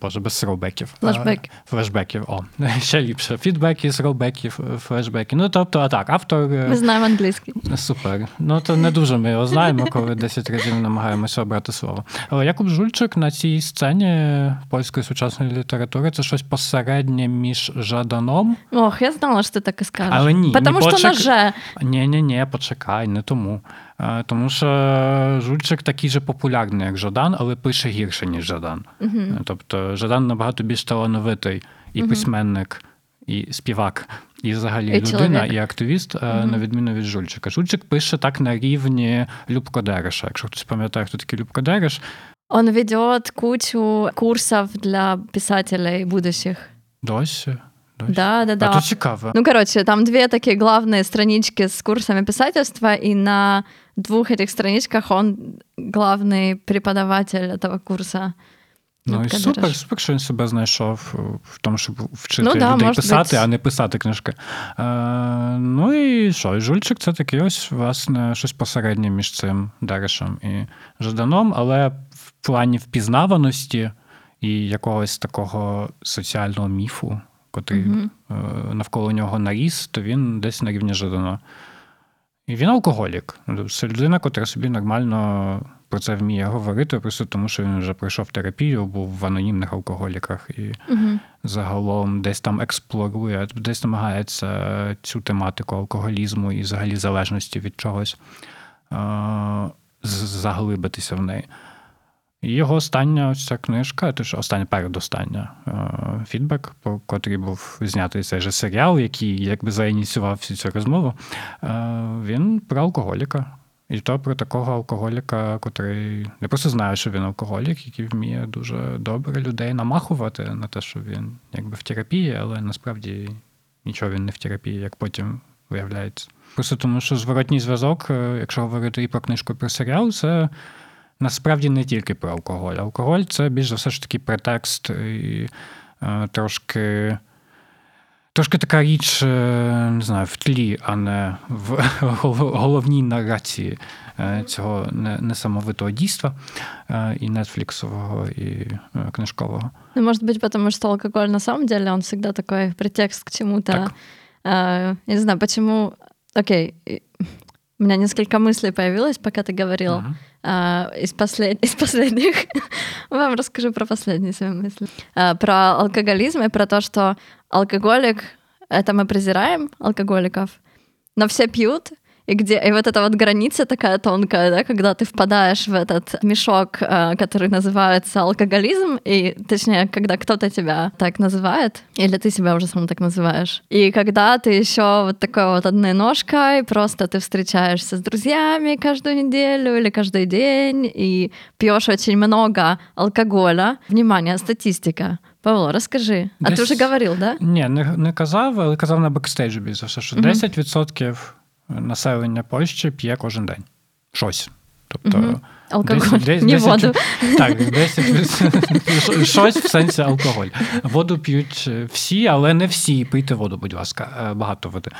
Боже, без сроубеків. Флешбеки. Флешбеків. О, ще ліпше. Фідбеки, сроубеків, флешбеки. Ну, тобто, а так, автор. Е, ми знаємо англійський. Супер. Ну, то не дуже ми його знаємо, коли 10 разів намагаємося обрати слово. Але Якуб Жульчик на цій сцені польської сучасної літератури це щось посереднє між Жаданом. Ох, я знала, що ти так і скажеш. Але ні. Тому що почек... на «же». Ні, ні, ні, почекай. А, не тому. Тому що Жульчик такий же популярний, як Жадан, але пише гірше, ніж Жадан. Uh-huh. Тобто Жадан набагато більш талановитий і uh-huh. письменник, і співак, і взагалі І людина, чоловік. і активіст, е, на відміну від Жульчика. Жульчик пише так на рівні Любко Дереша. Якщо хтось пам'ятає, хто такий Любко Дереш, Он ведет кучу курсов для писателей будущих. досі. досі. Да, да, А да. то цікаво. Ну, короче, там две такие главные странички с курсами писательства, и на двух этих страничках он главный преподаватель этого курса. Ну і Любка супер, Дереш. супер, що він себе знайшов е, в тому, щоб вчити Ну да, людей може писати, бути. а не писати книжки. Е, ну і що? І Жульчик це такий ось, власне, щось посереднє між цим Дерешем і Жаданом, але в плані впізнаваності і якогось такого соціального міфу, котрий е, навколо нього наріс, то він десь на рівні Жадана. І він алкоголік. Це людина, котра собі нормально про це вміє говорити, просто тому що він вже пройшов терапію, був в анонімних алкоголіках і Мгм. загалом десь там експлорує, десь намагається цю тематику алкоголізму і взагалі залежності від чогось е- заглибитися в неї. І його остання ця книжка, тож остання передостання е, фідбек, по котрий був знятий цей же серіал, який якби заініціював всю цю розмову. Е, він про алкоголіка. І то про такого алкоголіка, котрий не просто знає, що він алкоголік, який вміє дуже добре людей намахувати на те, що він якби в терапії, але насправді нічого він не в терапії, як потім виявляється. Просто тому, що зворотній зв'язок, е, якщо говорити і про книжку, і про серіал, це насправді не тільки про алкоголь. Алкоголь це більш за все ж таки претекст і е, трошки. Трошки така річ, е, не знаю, в тлі, а не в головній нарації е, цього несамовитого дійства і нетфліксового, і книжкового. Ну, может быть, потому что алкоголь на самом деле, он всегда такой претекст к чему-то. Так. Э, я не знаю, почему... Окей, у меня несколько мыслей появилось, пока ты говорил. Мгм. А, из, послед... из последних вам расскажу про последние свои мысли. А, про алкоголизм и про то, что алкоголик это мы презираем алкоголиков, но все пьют И где и вот эта вот граница такая тонкая, да, когда ты впадаешь в этот мешок, а, который называется алкоголизм, и точнее, когда кто-то тебя так называет, или ты себя уже сам так называешь. И когда ты еще вот такой вот одной ножкой, просто ты встречаешься с друзьями каждую неделю или каждый день и пьешь очень много алкоголя. Внимание, статистика. Павло, расскажи. А ты Десь- уже говорил, да? Ні, не, не казав, але казав на бекстейджі більш за все, що Мгм. 10% населення Польщі п'є кожен день. Щось. Тобто, угу. Алкоголь, десь- не воду. Так, 10%. щось в сенсі алкоголь. Воду п'ють всі, але не всі. Пийте воду, будь ласка, Е, багато води.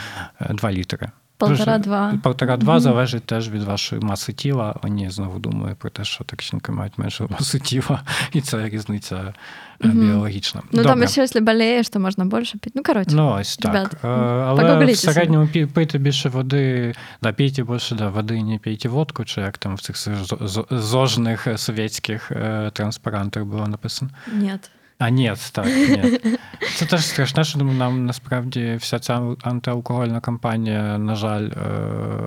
2 літри. Полтора-два. Полтора-два Мгм. залежить теж від вашої маси тіла. О, ні, знову думаю про те, що так мають меншу масу тіла, і це різниця Мгм. біологічна. Ну, там Добре. еще, если болеешь, то можно больше пить. Ну, короче. Ну, ось так. Ребят, Е, Але в середньому пийте більше води, да, пійте більше да, води, не пійте водку, чи як там в цих зо- зо- зожних совєтських е, транспарантах було написано. Нет. А ні, так, ні. Це теж страшне, що нам насправді вся ця антиалкогольна кампанія, на жаль, е,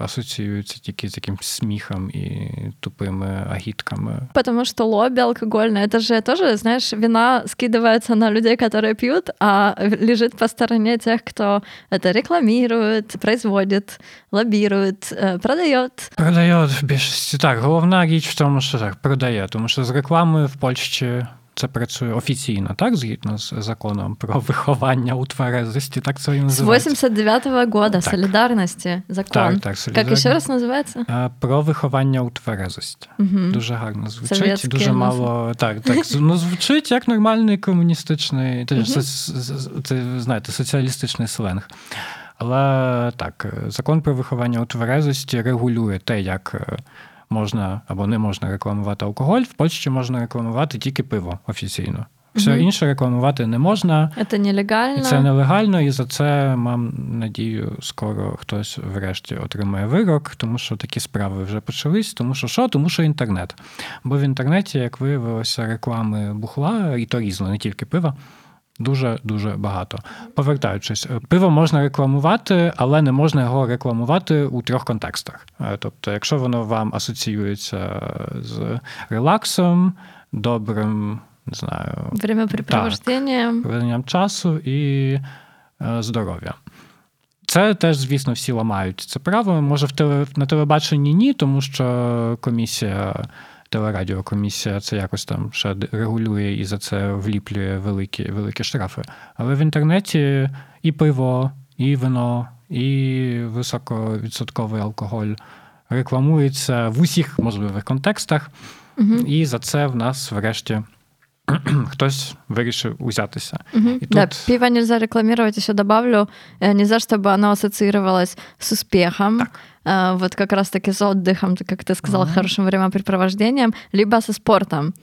асоціюється тільки з якимсь сміхом і тупими агітками. Потому что лобби алкогольное, это же тоже, знаешь, вина скидывается на людей, которые пьют, а лежит по стороне тех, кто это рекламирует, производит, лоббирует, э, продает. Продає в більшості. Так, головна річ в тому, що так, продає, тому що з рекламою в Польщі це працює офіційно, так, згідно з законом про виховання у тверезості, так це і називається. 89 года Так. солидарности закон. Так, так, Как солідарно. еще раз называется? Е, Про виховання у тверезості. Мгм. Дуже гарно звучить, Совєтське дуже мало. Так, так. Ну, звучить як нормальний комуністичний, це, це, це, знаєте, соціалістичний сленг. Але так, закон про виховання у тверезості регулює те, як е, можна або не можна рекламувати алкоголь. В Польщі можна рекламувати тільки пиво офіційно. Все Мгм. інше рекламувати не можна. Это нелегально. І це нелегально, і за це мам надію, скоро хтось врешті отримає вирок, тому що такі справи вже почались. Тому що що? Тому що інтернет. Бо в інтернеті, як виявилося, реклами бухла, і то різно, не тільки пива. Дуже дуже багато. Повертаючись, пиво можна рекламувати, але не можна його рекламувати у трьох контекстах. Е, Тобто, якщо воно вам асоціюється з релаксом, добрим, не знаю, Времяпрепровождение. проведенням часу і здоров'я. Це теж, звісно, всі ламають це право. Може, в теле, на телебаченні ні, тому що комісія, телерадіокомісія це якось там ще регулює і за це вліплює великі великі штрафи. Але в інтернеті і пиво, і вино, і високовідсотковий алкоголь рекламується в усіх можливих контекстах, угу. і за це в нас врешті. хтось вирішив узятися. Угу. И тут... Да, пиво нельзя рекламировать, еще добавлю. Э, нельзя, чтобы оно ассоциировалось с успехом. Так. Э, вот как раз-таки с отдыхом, как ты сказал, угу. хорошим времяпрепровождением, либо со спортом.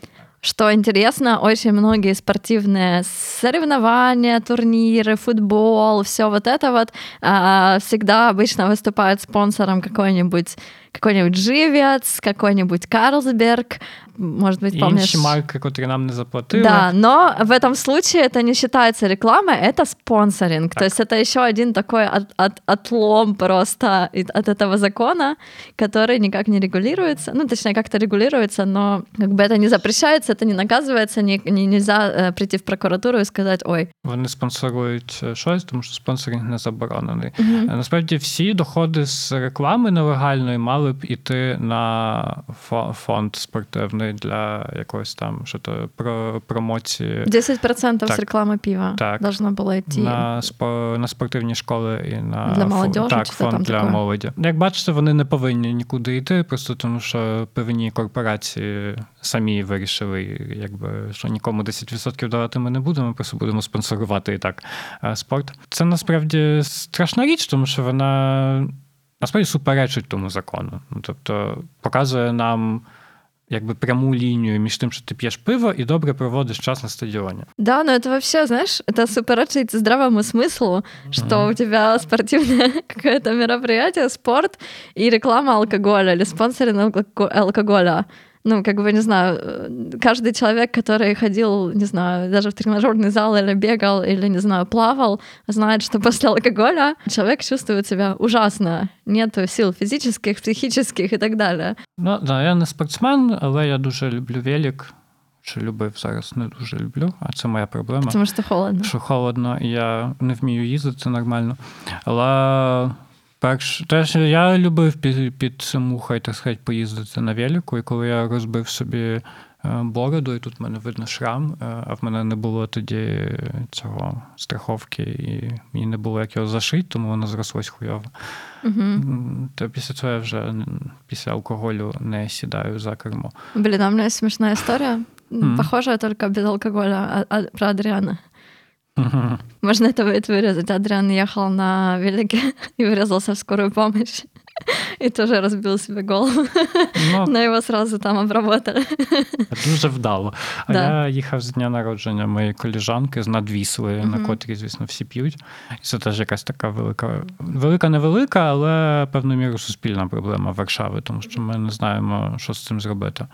Что интересно, очень многие спортивные соревнования, турниры, футбол, все вот это вот а, всегда обычно выступают спонсором какой-нибудь какой-нибудь Живец, какой-нибудь Карлсберг, может быть, помнишь? Інші марки, которые нам не заплатили. Да, но в этом случае это не считается рекламой, это спонсоринг. Так. То есть это еще один такой от, от, отлом просто от этого закона, который никак не регулируется. Ну, точнее, как-то регулируется, но как бы это не запрещается, это не наказывается, не, не, нельзя э, прийти в прокуратуру и сказать, ой. Вони спонсорують щось, тому що спонсоринг не заборонений. Угу. Насправді всі доходи з реклами нелегальної мали б іти на фонд спортивний для якогось там що то про промоції. 10% так, з реклами пива так, должно було йти. На спо, на спортивні школи і на для молодежі, так, фонд там для таке? молоді. Як бачите, вони не повинні нікуди йти, просто тому що певні корпорації самі вирішили, якби що нікому 10% давати ми не будемо, просто будемо спонсорувати і так е, спорт. Це насправді страшна річ, тому що вона насправді суперечить тому закону. Ну, Тобто показує нам. якби прямую линию между тем, что ты пьешь пиво и добре проводишь час на стадионе. Да, но это вообще, знаешь, это суперечит здравому смыслу, что mm-hmm. у тебя спортивное какое-то мероприятие, спорт и реклама алкоголя или спонсоринг алкоголя. ну, как бы, не знаю, э, каждый человек, который ходил, не знаю, даже в тренажерный зал или бегал, или, не знаю, плавал, знает, что после алкоголя человек чувствует себя ужасно. Нету сил физических, психических и так далі. Ну, да, я не спортсмен, але я дуже люблю велик. Що любив зараз не дуже люблю, а це моя проблема. Тому що холодно. Що холодно, і я не вмію їздити нормально. Але Перш теж я любив під під самухай, так сказати, поїздити на велику, і коли я розбив собі е, бороду, і тут в мене видно шрам, е, а в мене не було тоді цього страховки, і мені не було як його зашити, тому воно зрослось хуйово. Угу. То після цього я вже після алкоголю не сідаю за кермо. Блін, у мене смішна історія. Mm-hmm. Похожа тільки без алкоголя, а, а про Адріана. Угу. Можно это вырезать. Адриан ехал на велике и врезался в скорую помощь. І теж розбив собі голову. Ну, На його сразу там обработали. Дуже вдало. А да. я їхав з дня народження моєї коліжанки з надвісли, uh-huh. на котрі, звісно, всі п'ють. І це теж якась така велика, велика, невелика, але певною мірою суспільна проблема Варшави, тому що ми не знаємо, що з цим зробити.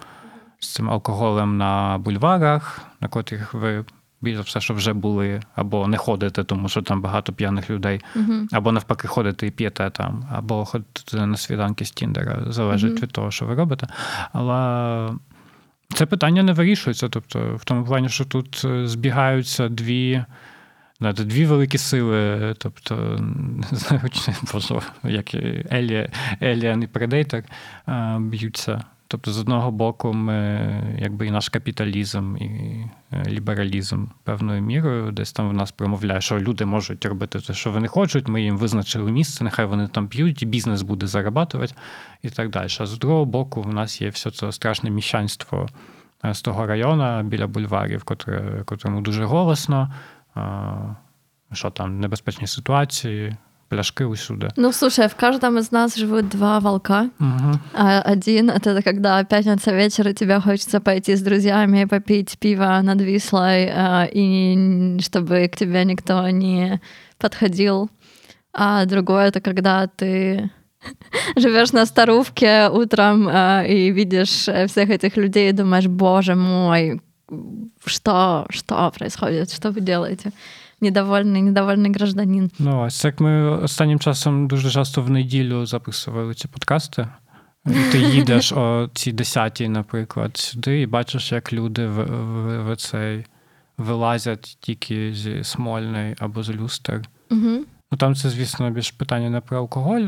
З цим алкоголем на бульварах, на котрих ви більш за все, що вже були, або не ходите, тому що там багато п'яних людей, uh-huh. або навпаки, ходите і п'єте там, або ходите на свіданки з Тіндера, залежить uh-huh. від того, що ви робите. Але це питання не вирішується. Тобто, в тому плані, що тут е, збігаються дві. Дві великі сили, тобто, не як Елі, Еліан і Предейтер б'ються Тобто, з одного боку, ми якби і наш капіталізм, і лібералізм певною мірою, десь там в нас промовляє, що люди можуть робити те, що вони хочуть. Ми їм визначили місце, нехай вони там п'ють, і бізнес буде зарабатувати і так далі. А з другого боку, в нас є все це страшне міщанство е, з того району біля бульварів, котре, котрому дуже голосно, що там небезпечні ситуації пляшки усюди. Ну, слушай, в каждом из нас живут два волка. Угу. Один — это когда пятница вечер, и тебе хочется пойти с друзьями попить пиво над Вислой, и чтобы к тебе никто не подходил. А другое — это когда ты живешь на Старувке утром и видишь всех этих людей и думаешь, боже мой, что, что происходит, что вы делаете? Недовольний, недовольний гражданин. Ну ось як ми останнім часом дуже часто в неділю записували ці подкасти. Ти їдеш о цій десятій, наприклад, сюди, і бачиш, як люди в, в, в цей вилазять тільки зі Смольної або з люстер. Угу. Ну там це, звісно, більш питання не про алкоголь.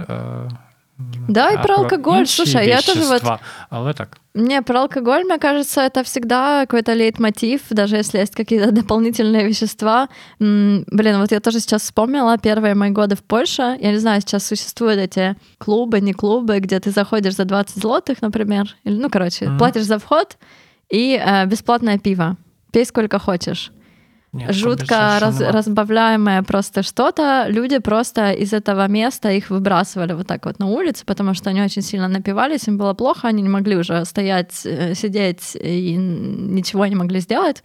Да, и а про алкоголь. Слушай, я тоже вот-. Але так. Не, про алкоголь, мне кажется, это всегда какой-то лейтмотив, даже если есть какие-то дополнительные вещества. Блин, вот я тоже сейчас вспомнила первые мои годы в Польше. Я не знаю, сейчас существуют эти клубы, не клубы, где ты заходишь за 20 злотых, например. Или, ну, короче, Мгм. платишь за вход и э, бесплатное пиво. Пей сколько хочешь. Ні, Жутко раз- разбавляемое просто что-то. Люди просто из этого места их выбрасывали вот так вот на улицу, потому что они очень сильно напивались, им было плохо, они не могли уже стоять, э, сидеть и ничего не могли сделать.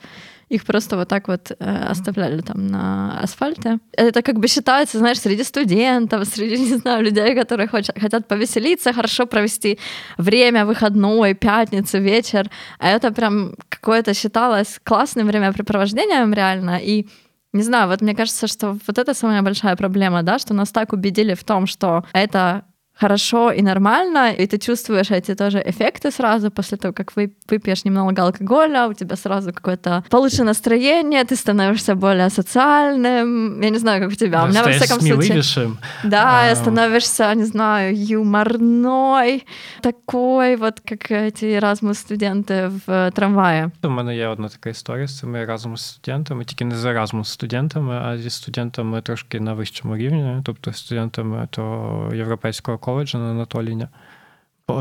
Их просто вот так вот э, оставляли там на асфальте. Это как бы считается, знаешь, среди студентов, среди, не знаю, людей, которые хоч- хотят повеселиться, хорошо провести время выходной, пятницу, вечер. А это прям какое-то считалось классным времяпрепровождением реально. И не знаю, вот мне кажется, что вот это самая большая проблема, да, что нас так убедили в том, что это хорошо и нормально, и ты чувствуешь эти тоже эффекты сразу после того, как вы выпьешь немного алкоголя, у тебя сразу какое-то получше настроение, ты становишься более социальным. Я не знаю, как у тебя. у меня, во Стаєш всяком случае... сміливішим. Да, А, становишься, не знаю, юморной, такой вот, как эти Erasmus-студенты в э, трамвае. У мене є одна така історія з цими Erasmus студентами, тільки не з Erasmus студентами, а зі студентами трошки на вищому рівні, тобто студентами то Європейського коледжу на Анатоліня.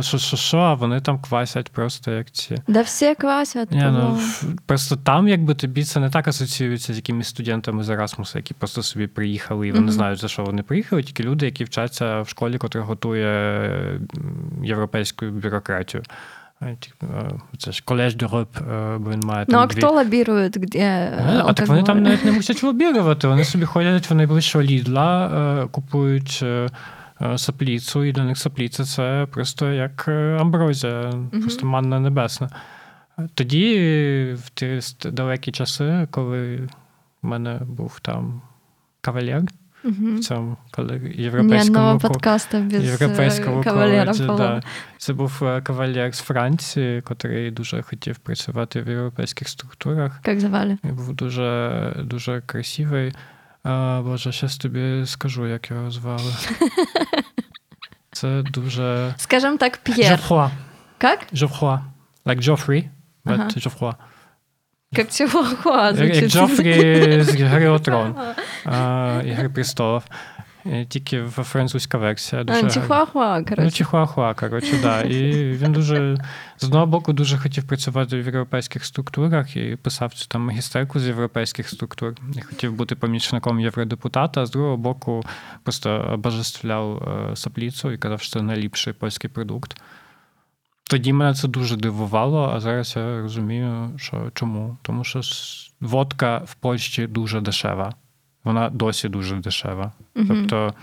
Що, що, що, а вони там квасять просто як ці. Да все квасят. Ні, ну, просто там, якби тобі це не так асоціюється з якимись студентами з Erasmus, які просто собі приїхали, і вони Мгм. знають, за що вони приїхали, тільки люди, які вчаться в школі, яка готує європейську бюрократію. Ті- Це ж Д'Europe, е, бо він має там Ну а дві... кто лоббирует, где Е, А так вони там навіть не мусять лобірувати. Вони собі ходять в найближчого лідла, е, купують е, сапліцу, і для них сапліця це просто як е, амброзія, просто манна небесна. Тоді, в ті далекі часи, коли в мене був там кавалер в цьому європейському подкаста без європейському э, коледжі, да. Це був е, кавалер з Франції, який дуже хотів працювати в європейських структурах. Как звали? І був дуже, дуже красивий. А, Боже, щас тобі скажу, як його звали. Це дуже. Скажем так, Пьер. Жофруа. Как? Жофруа. Like Joffrey, but Ага. Жофруа. Как Чихуахуа Як, звучит. як Джофрі з Гри о Трон. А, Ігри престолів. І Тільки французька версія. Дуже А. Чихуахуа, Ну. Чихуахуа, коротше, да. І він дуже з одного боку дуже хотів працювати в європейських структурах і писав цю там магістерку з європейських структур. І хотів бути помічником євродепутата, а з другого боку просто обожествляв е, сапліцу і казав, що це найліпший польський продукт. Тоді мене це дуже дивувало, а зараз я розумію, що чому. Тому що водка в Польщі дуже дешева. Вона досі дуже дешева. Тобто.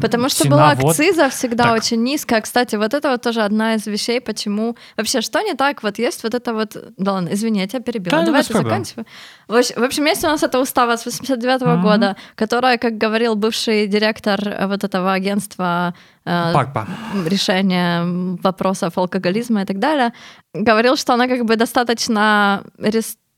Потому что была акциза всегда Так. очень низкая. Кстати, вот это вот тоже одна из вещей, почему... Вообще, что не так? Вот есть вот это вот... Да ладно, извини, я тебя перебила. Да, Давай заканчивай. В общем- есть у нас эта устава с 89 Мгм. года, которая, как говорил бывший директор э, вот этого агентства э, Парпа. решения вопросов алкоголизма и так далее, говорил, что она как бы достаточно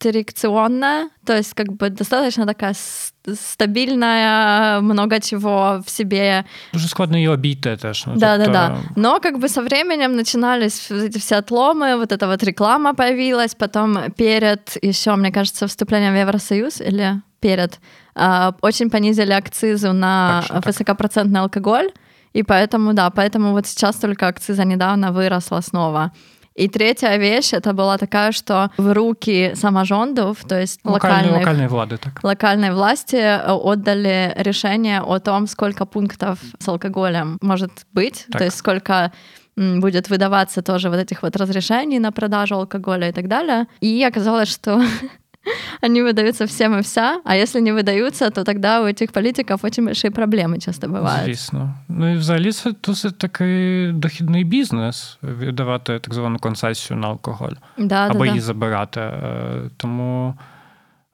рестрикционная, то есть как бы достаточно такая с- стабильная, много чего в себе Дуже складно її обійти теж. Ну, да, да, тобто, да. Но как бы со временем начинались вот эти все отломы, вот эта вот реклама появилась, потом перед еще, мне кажется, вступлением в Евросоюз или перед, а, очень понизили акцизу на Так, так. высокопроцентный алкоголь, и поэтому, да, поэтому вот сейчас только акциза недавно выросла снова. И третья вещь, это была такая, что в руки саможондов, то есть локальных локальної влади, так. локальной власти э, отдали решение о том, сколько пунктов с алкоголем может быть, Так. то есть сколько будет выдаваться тоже вот этих вот разрешений на продажу алкоголя и так далее. И оказалось, что они выдаются всем и вся, а если не выдаются, то тогда у этих политиков очень большие проблемы часто бывают. Звісно. Ну і взагалі це досить такий дохідний бізнес віддавати так звану концесію на алкоголь Да, або да, її да. забирати. Е, Тому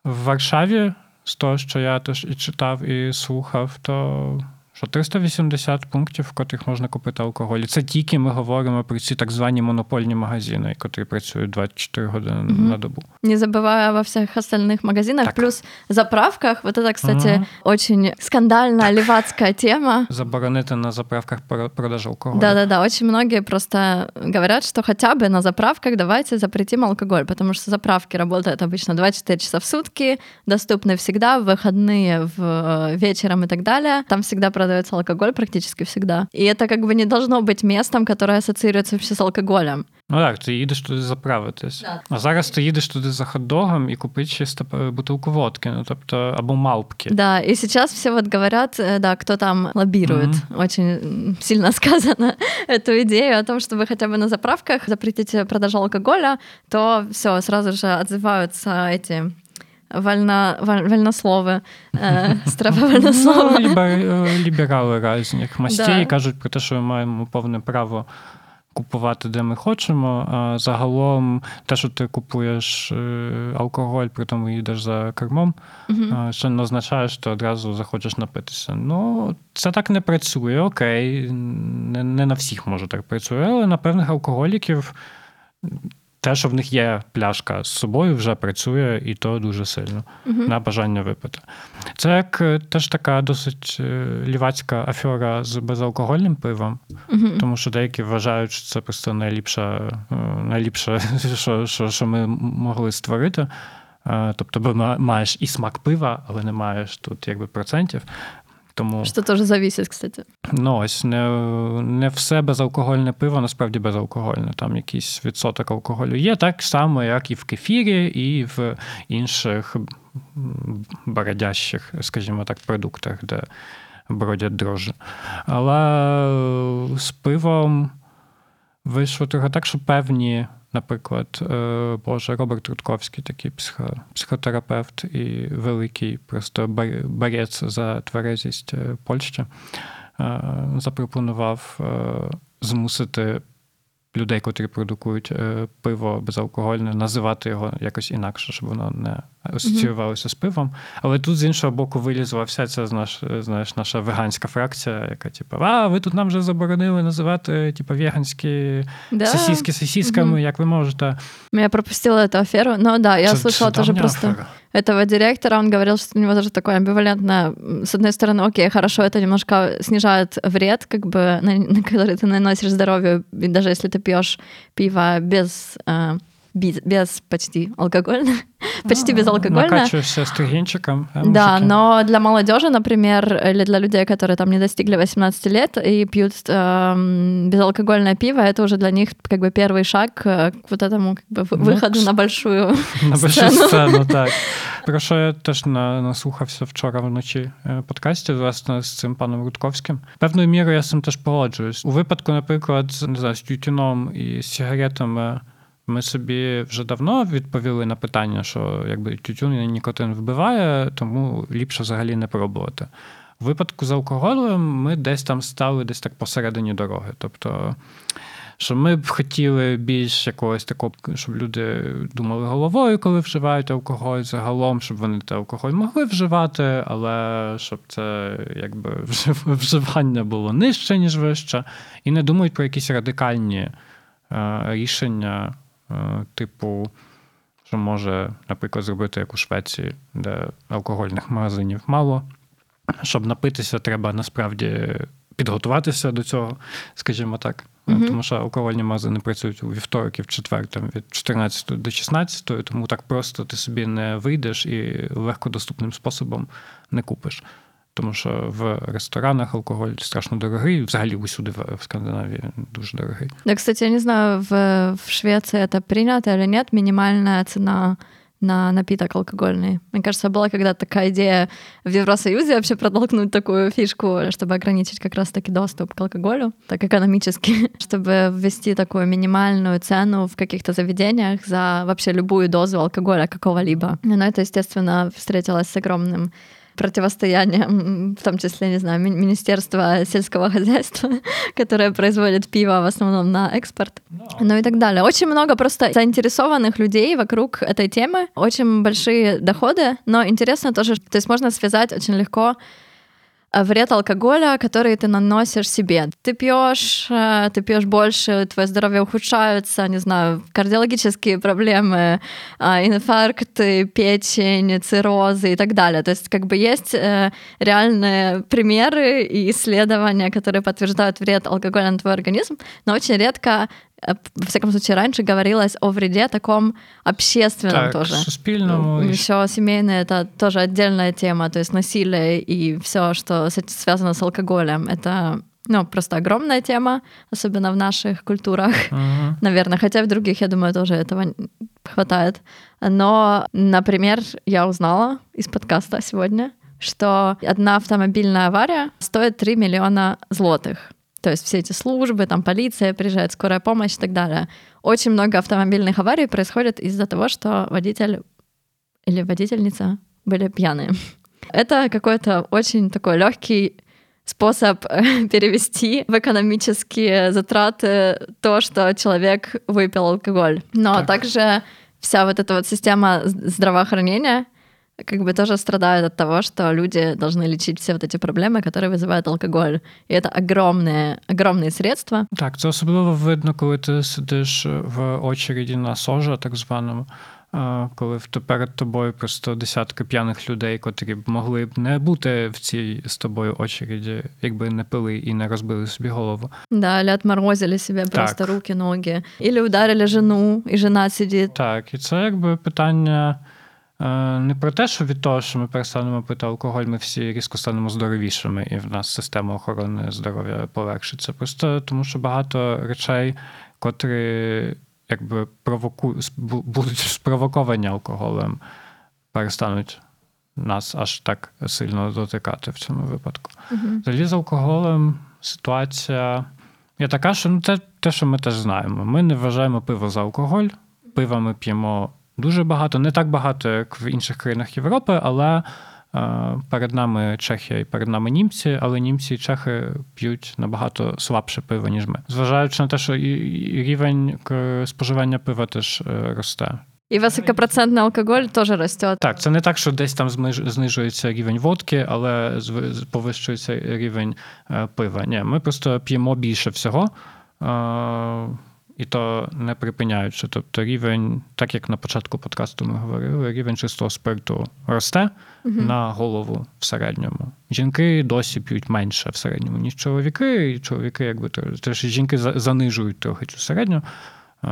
в Варшаві, з того, що я теж і читав, і слухав, то що 380 пунктів, в котрих можна купити алкоголь. І Це тільки ми говоримо про ці так звані монопольні магазини, котрі працюють 24 години Мгм. на добу. Не забывая во всех остальных магазинах, Так. плюс заправках. Вот это, кстати, Мгм. очень скандальная левацкая тема. Заборонити на заправках про- продаж алкоголю. Да-да-да, очень многие просто говорят, что хотя бы на заправках давайте запретим алкоголь, потому что заправки работают обычно 24 часа в сутки, доступны всегда, в выходные, в э, вечером и так далее. Там всегда продается алкоголь, практически всегда. И это как бы не должно быть местом, которое ассоциируется вообще с алкоголем. Ну так, ти їдеш туди заправитись. Да. А зараз ти їдеш туди за хот-догом і купити чисто е, бутилку водки, ну тобто або малпки. Да, и сейчас все вот говорят, э, да, кто там лоббирует, очень м, сильно сказано эту идею о том, чтобы хотя бы на заправках запретить продажу алкоголя, то все, сразу же отзываются эти вольно, воль- вольнословы, э, страфа Ну, лібер, е, ліберали різних мастей Да. кажуть про те, що ми маємо повне право купувати, де ми хочемо. А загалом, те, що ти купуєш е, алкоголь, при тому їдеш за кермом, а, що не означає, що ти одразу захочеш напитися. Ну, це так не працює, окей. Не, не на всіх може так працює, але на певних алкоголіків те, що в них є пляшка з собою, вже працює, і то дуже сильно Мгм. на бажання випити. Це як е, теж така досить е, лівацька афера з безалкогольним пивом, Мгм. тому що деякі вважають, що це просто е, найліпше, що, що, що ми могли створити. Тобто, бо ма- маєш і смак пива, але не маєш тут якби процентів. Тому Що теж зависит, кстати. ну ось не, не все безалкогольне пиво, насправді безалкогольне. Там якийсь відсоток алкоголю є, так само, як і в кефірі, і в інших бородящих, скажімо так, продуктах, де бродять дрожжі. Але з пивом вийшло трохи так, що певні, наприклад, е, Боже, Роберт Рудковський, такий психо, психотерапевт і великий просто борець за тверезість е, Польщі, е, запропонував змусити людей, котрі продукують е, пиво безалкогольне, називати його якось інакше, щоб воно не асоціювалося з пивом. Але тут з іншого боку вилізла вся ця знаєш, знаєш, наша веганська фракція, яка типу, а ви тут нам вже заборонили називати типу, веганські Да. сосиски сосисками, Мгм. як ви можете. Я пропустила эту аферу, но да, я Це- слышала це тоже просто афера. Этого директора, он говорил, что у него даже такое амбивалентное, с одной стороны, окей, хорошо, это немножко снижает вред, как бы, на, на который ты наносишь здоровью, и даже если ты пьешь пиво без, э, без, без почти алкогольно, почти безалкогольно. Накачуєшся стringенчиком. е, Да, мужики. но для молодежи, например, или для людей, которые там не достигли 18 лет и пьют эм, безалкогольное пиво, это уже для них как бы первый шаг э, к вот этому как бы, вы- Ну, выходу на большую На большу сцену. сцену, так. Про що я теж на- наслухався вчора вночі е, подкастів, власне, з цим паном Рудковським. Певною мірою я з цим теж погоджуюсь. У випадку, наприклад, з- не знаю, з тютюном і з сигаретами. Ми собі вже давно відповіли на питання, що якби тютюн нікотин вбиває, тому ліпше взагалі не пробувати. У випадку з алкоголем ми десь там стали десь так посередині дороги. Тобто, що ми б хотіли більш якогось такого, щоб люди думали головою, коли вживають алкоголь, загалом, щоб вони той алкоголь могли вживати, але щоб це якби вживання було нижче, ніж вище, і не думають про якісь радикальні е, рішення, типу. Що може, наприклад, зробити як у Швеції, де алкогольних магазинів мало. Щоб напитися, треба насправді підготуватися до цього, скажімо так. Мгм. Тому що алкогольні магазини працюють у вівторок і в четвер там, від 14 до 16, тому так просто ти собі не вийдеш і легкодоступним способом не купиш. Тому що в ресторанах алкоголь страшно дорогий, взагалі усюди в в Скандинавії дуже дорогий. Да, кстати, я не знаю, в, в Швеции это принято или нет, минимальная цена на напиток алкогольный. Мне кажется, была когда-то такая идея в Евросоюзе вообще протолкнуть такую фишку, чтобы ограничить как раз-таки доступ к алкоголю, так экономически, чтобы ввести такую минимальную цену в каких-то заведениях за вообще любую дозу алкоголя какого-либо. Но это, естественно, встретилось с огромным противостоянием, м, в том числе, не знаю, Ми- Министерства сельского хозяйства, которое производит пиво в основном на экспорт, ну и так далее. Очень много просто заинтересованных людей вокруг этой темы, очень большие доходы, но интересно тоже, то есть можно связать очень легко вред алкоголя, который ты наносишь себе. Ты пьешь, э, ты пьешь больше, твое здоровье ухудшается, не знаю, кардиологические проблемы, инфаркты, печень, циррозы и так далее. То есть как бы есть реальные примеры и исследования, которые подтверждают вред алкоголя на твой организм, но очень редко Э, во всяком случае, раньше говорилось о вреде таком общественном так, тоже. Суспільному. Еще семейное это тоже отдельная тема, то есть насилие и все, что связано с алкоголем. Это ну, просто огромная тема, особенно в наших культурах, uh-huh. наверное, хотя в других, я думаю, тоже этого хватает. Но, например, я узнала из подкаста сегодня, что одна автомобильная авария стоит 3 миллиона злотых. То есть все эти службы, там полиция приезжает, скорая помощь и так далее. Очень много автомобильных аварий происходит из-за того, что водитель или водительница были пьяные. Это какой-то очень такой легкий способ перевести в экономические затраты то, что человек выпил алкоголь. Но так. также вся вот эта вот система здравоохранения как бы тоже страдают от того, что люди должны лечить все вот эти проблемы, которые вызывают алкоголь. І це огромне, огромные средства. Так, це особливо видно, коли ти сидиш в очереді на сожа, так званому. Коли перед тобою просто десятки п'яних людей, котрі б могли б не бути в цій з тобою очереді, якби не пили і не розбили собі голову. Да, или отморозили себе так. просто руки, ноги, или ударили жену, і жена сидить. Так, і це якби питання. Е, не про те, що від того, що ми перестанемо пити алкоголь, ми всі різко станемо здоровішими, і в нас система охорони здоров'я полегшиться. Просто тому, що багато речей, котрі якби провоку... будуть спровоковані алкоголем, перестануть нас аж так сильно дотикати в цьому випадку. Взагалі з алкоголем ситуація є така, що ну, те, те, що ми теж знаємо. Ми не вважаємо пиво за алкоголь, пиво ми п'ємо дуже багато, не так багато, як в інших країнах Європи, але е, перед нами Чехія і перед нами німці, але німці і чехи п'ють набагато слабше пиво, ніж ми. Зважаючи на те, що і рівень споживання пива теж е, росте. І високопроцентний алкоголь теж росте. Так, це не так, що десь там знижується рівень водки, але повищується рівень е, пива. Ні, ми просто п'ємо більше всього і то не припиняючи. Тобто рівень, так як на початку подкасту ми говорили, рівень чистого спирту росте угу. на голову в середньому. Жінки досі п'ють менше в середньому, ніж чоловіки, і чоловіки, якби теж жінки занижують трохи цю середню,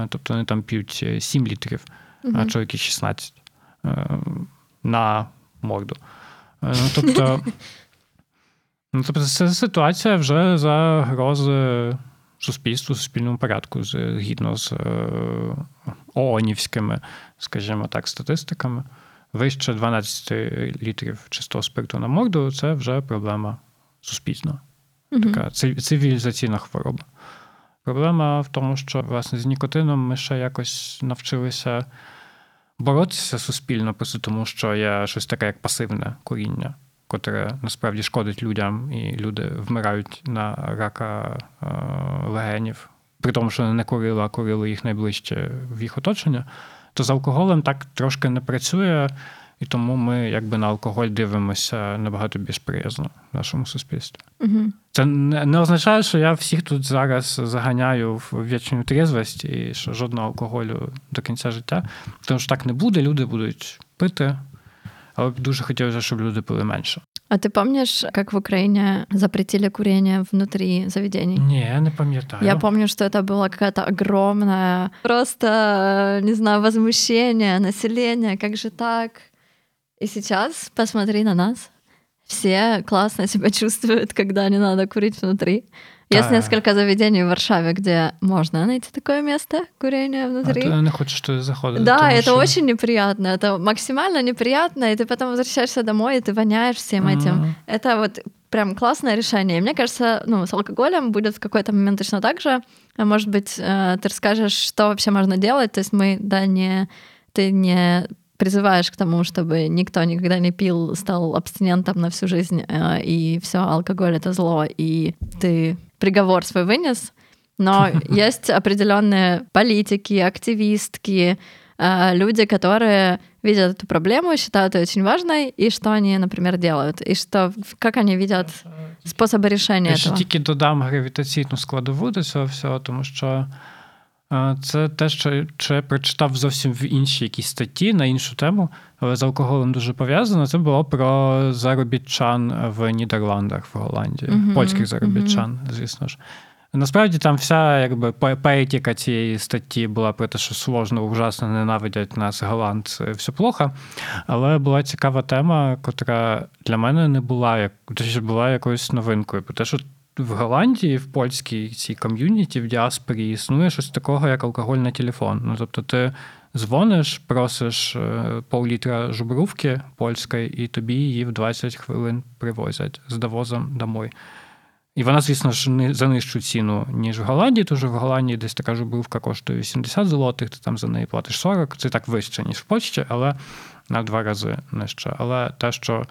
тобто вони там п'ють 7 літрів, угу. а чоловіки 16 е, на морду. Е, ну, тобто, ну, тобто, це ситуація вже загрози суспільству, суспільному порядку, згідно з е, ООНівськими, скажімо так, статистиками. Вище 12 літрів чистого спирту на морду це вже проблема суспільна, така цивілізаційна хвороба. Проблема в тому, що власне з нікотином ми ще якось навчилися боротися суспільно, просто тому що є щось таке, як пасивне куріння котре насправді шкодить людям, і люди вмирають на рака е, легенів, при тому, що не курили, а курили їх найближче в їх оточення, то з алкоголем так трошки не працює, і тому ми якби на алкоголь дивимося набагато більш приязно в нашому суспільстві. Угу. Це не, не означає, що я всіх тут зараз заганяю в вічну трезвость і що жодного алкоголю до кінця життя. Тому що так не буде, люди будуть пити. Але б дуже хотілося, щоб люди пили менше. А ты помнишь, как в Украине запретили курение внутри заведений? Не, не пам'ятаю. Я помню, что это было какая-то огромная, просто, не знаю, возмущение населения, как же так? И сейчас посмотри на нас. Все классно себя чувствуют, когда не надо курить внутри. Есть несколько заведений в Варшаве, где можно найти такое место курения внутри. А ты не хочешь что заходить? Да, это что... очень неприятно. Это максимально неприятно, и ты потом возвращаешься домой, и ты воняешь всем mm-hmm. этим. Это вот прям классное решение. И мне кажется, ну, с алкоголем будет в какой-то момент точно так же. А может быть, э, ты расскажешь, что вообще можно делать. То есть мы, да, не... Ты не призываешь к тому, чтобы никто никогда не пил, стал абстинентом на всю жизнь, э, и все, алкоголь это зло, и ты приговор свой вынес, но есть определенные политики, активистки, э, люди, которые видят эту проблему, считают ее очень важной, и что они, например, делают, и что, как они видят способи рішення. Я ще тільки додам гравітаційну складову до цього всього, тому що це те, що, я прочитав зовсім в іншій якійсь статті на іншу тему, але з алкоголем дуже пов'язано. Це було про заробітчан в Нідерландах, в Голландії, mm-hmm. польських заробітчан, mm-hmm. звісно ж. Насправді там вся якби поетика цієї статті була про те, що сложно, ужасно ненавидять нас голландці, все плохо. Але була цікава тема, котра для мене не була як була якоюсь новинкою. Про те, що в Голландії, в польській цій ком'юніті, в діаспорі існує щось такого, як алкоголь на телефон. Ну тобто, ти дзвониш, просиш е, пол-літра жубрувки польської, і тобі її в 20 хвилин привозять з довозом домой. І вона, звісно ж, не за нижчу ціну, ніж в Голландії, що в Голландії десь така жубрувка коштує 80 злотих, ти там за неї платиш 40, це так вище, ніж в Польщі, але на два рази нижче. Але те, що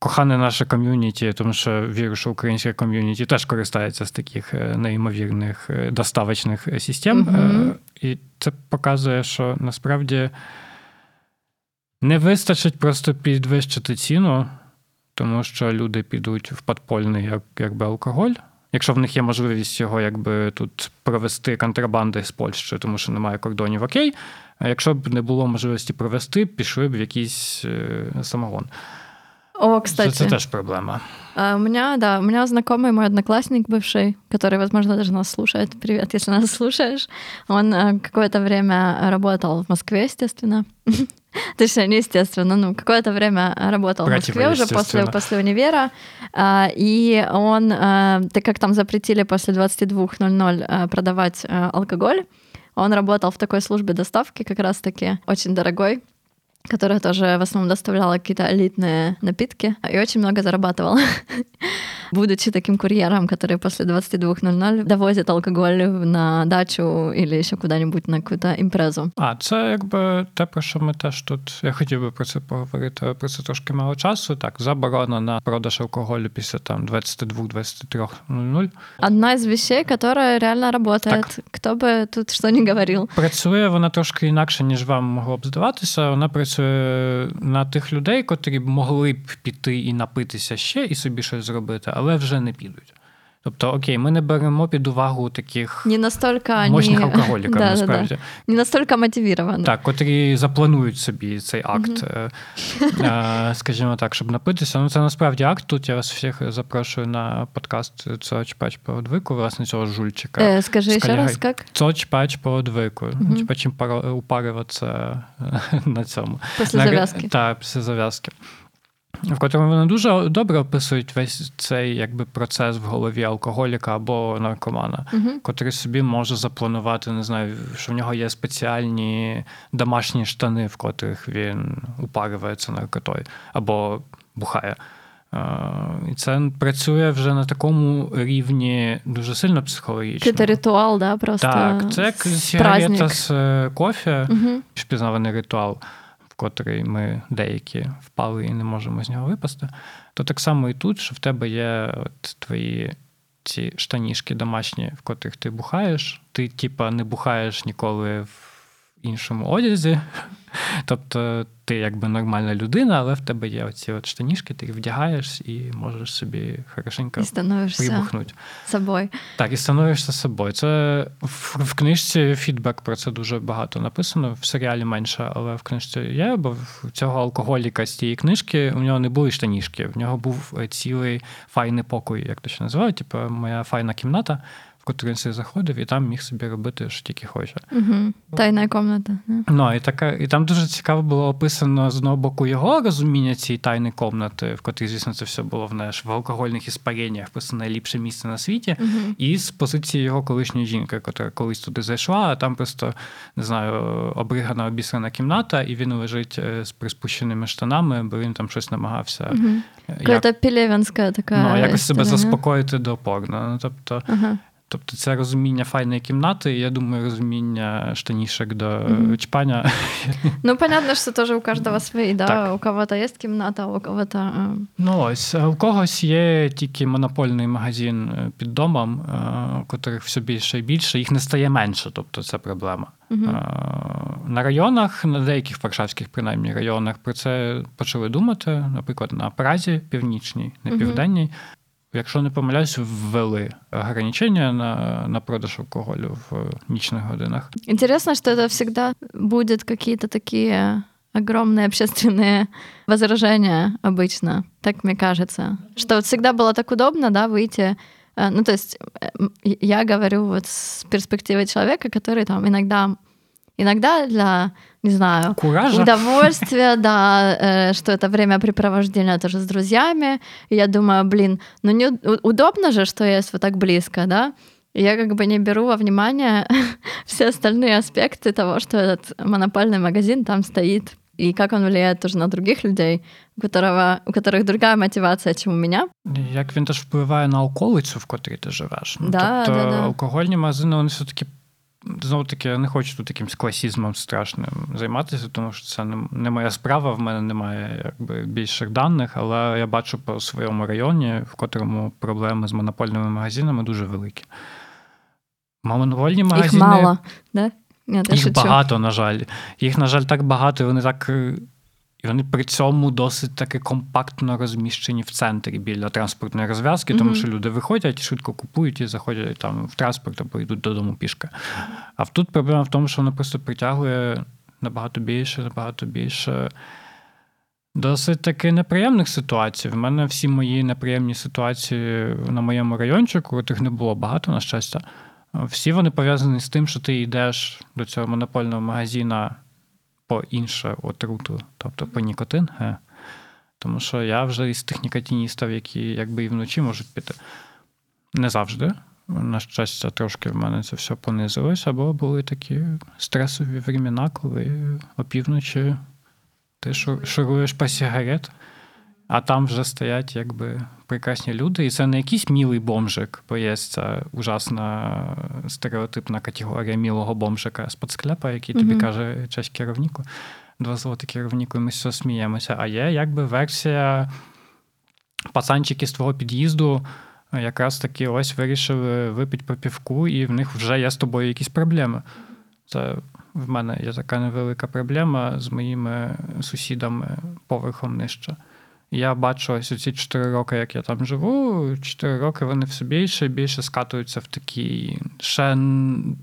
кохане наше ком'юніті, тому що вірю, що українське ком'юніті теж користається з таких е, неймовірних е, доставочних систем. Mm-hmm. І це показує, що насправді не вистачить просто підвищити ціну тому що люди підуть в подпольний як, якби алкоголь. Якщо в них є можливість його якби тут провести контрабанди з Польщі, тому що немає кордонів, окей. А якщо б не було можливості провести, пішли б в якийсь е, самогон. О, кстати. Это, это тоже проблема. А, у меня, да, у меня знакомый мой одноклассник бывший, который, возможно, даже нас слушает. Привет, если нас слушаешь. Он а, какое-то время работал в Москве, естественно. Точнее, не естественно, ну, какое-то время работал в Москве уже после, после универа, а, и он, так как там запретили после 22.00 продавать алкоголь, он работал в такой службе доставки как раз-таки, очень дорогой, которая тоже в основном доставляла какие-то элитные напитки и очень много зарабатывала. Будучи таким курьером, который после 22.00 довозит алкоголь на дачу или ще куди-небудь на какую-то імпрезу. А це якби те, про що ми теж тут. Я хотів би про це поговорити про це трошки мало часу. Так, заборона на продаж алкоголю після там 22-23.00. Одна із вещей, яка реально работает. Так. Хто би тут що не говорив. Працює вона трошки інакше, ніж вам могло б здаватися. Вона працює працює на тих людей, котрі б могли б піти і напитися ще, і собі щось зробити, але вже не підуть. Тобто, окей, ми не беремо під увагу таких не настолько мощних не... алкоголіків, да, насправді. Да, да. Не настільки мотивовані. Так, котрі запланують собі цей акт, uh скажімо так, щоб напитися. Ну, це насправді акт. Тут я вас всіх запрошую на подкаст «Цоч-пач по одвику, власне, цього жульчика. Е, скажи ще раз, як? «Цоч-пач по одвику. Упарюватися на цьому. Після зав'язки. Так, після зав'язки в котрому вони дуже добре описують весь цей якби процес в голові алкоголіка або наркомана, uh-huh. котрий собі може запланувати, не знаю, що в нього є спеціальні домашні штани, в котрих він упарюється наркотою або бухає. І це працює вже на такому рівні дуже сильно психологічно. Це ритуал, да, просто Так, це як сигарета з е, кофе, угу. впізнаваний ритуал котрий ми деякі впали і не можемо з нього випасти, то так само і тут, що в тебе є от твої ці штанішки домашні, в котрих ти бухаєш. Ти, типа, не бухаєш ніколи в іншому одязі. Тобто ти якби нормальна людина, але в тебе є оці от штанішки, ти їх вдягаєш і можеш собі хорошенько прибухнути. собою. Так, і становишся собою. Це в, в книжці фідбек про це дуже багато написано. В серіалі менше, але в книжці є, бо в цього алкоголіка з цієї книжки у нього не були штанішки, в нього був цілий файний покой, як то ще називають, типу моя файна кімната він заходив, і там міг собі робити, що тільки хоче. Угу. Тайна комната. Ну, і така, і там дуже цікаво було описано з одного боку його розуміння цієї тайної комнати, в котрій, звісно, це все було в наш в алкогольних іспареннях, просто найліпше місце на світі, угу. і з позиції його колишньої жінки, яка колись туди зайшла, а там просто не знаю, обригана обісрана кімната, і він лежить е, з приспущеними штанами, бо він там щось намагався. Угу. Як... Пілєвінська така. Ну, якось себе заспокоїти до порно. Ну, тобто, ага. Тобто це розуміння файної кімнати, і я думаю, розуміння штанішек до mm-hmm. чпання. Ну, понятно, що теж у кожного свої, да? Так. у кого-то є кімната, у кого-то. Ну, ось у когось є тільки монопольний магазин е, під домом, у котрих все більше і більше, їх не стає менше, тобто це проблема. Mm-hmm. на районах, на деяких варшавських, принаймні, районах про це почали думати. Наприклад, на Празі північній, не південній Якщо не помиляюсь, ввели ограничення на, на продаж алкоголю в нічних годинах. Интересно, что это всегда будет какие-то такие огромные общественные возражения обычно, так мне кажется. Что вот всегда было так удобно, да, выйти Э, ну, то есть э, я говорю вот с перспективы человека, который там иногда, иногда для, не знаю, Куража. удовольствия, да, э, что это времяпрепровождение тоже с друзьями. И я думаю, блин, ну не удобно же, что есть вот так близко, да? И я как бы не беру во внимание все остальные аспекты того, что этот монопольный магазин там стоит и как он влияет тоже на других людей, у, которого, у которых другая мотивація, ніж у мене. Як він теж впливає на околицю, в котрій ти живеш. Ну, да, тобто да, да. алкогольні магазини, вони все-таки. Знову таки, я не хочу тут якимсь класізмом страшним займатися, тому що це не, не моя справа, в мене немає якби більших даних, але я бачу по своєму районі, в котрому проблеми з монопольними магазинами дуже великі. Монопольні магазини. Їх мало, да? Я Їх багато, багато, на жаль. Їх, на жаль, так багато, і вони так. І вони при цьому досить таки компактно розміщені в центрі біля транспортної розв'язки, mm-hmm. тому що люди виходять, швидко купують і заходять там в транспорт або йдуть додому пішки. А тут проблема в тому, що воно просто притягує набагато більше, набагато більше. Досить таки неприємних ситуацій. В мене всі мої неприємні ситуації на моєму райончику, яких не було багато, на щастя. Всі вони пов'язані з тим, що ти йдеш до цього монопольного магазина по інше отруту, тобто по нікотин. Тому що я вже із тих нікотиністів, які якби і вночі можуть піти. Не завжди. На щастя, трошки в мене це все понизилось, або були такі стресові времена, коли опівночі ти шуруєш по сигарет, а там вже стоять якби прекрасні люди. І це не якийсь мілий бомжик, бо є ця ужасна стереотипна категорія мілого бомжика з-під склепа, який тобі mm-hmm. каже честь керівнику, два злоти керівнику, і ми все сміємося. А є якби версія пацанчики з твого під'їзду. Якраз таки ось вирішили випити по півку, і в них вже є з тобою якісь проблеми. Це в мене є така невелика проблема з моїми сусідами поверхом нижче. Я бачу ось ці 4 роки, як я там живу, 4 роки вони все більше і більше скатуються в такий ще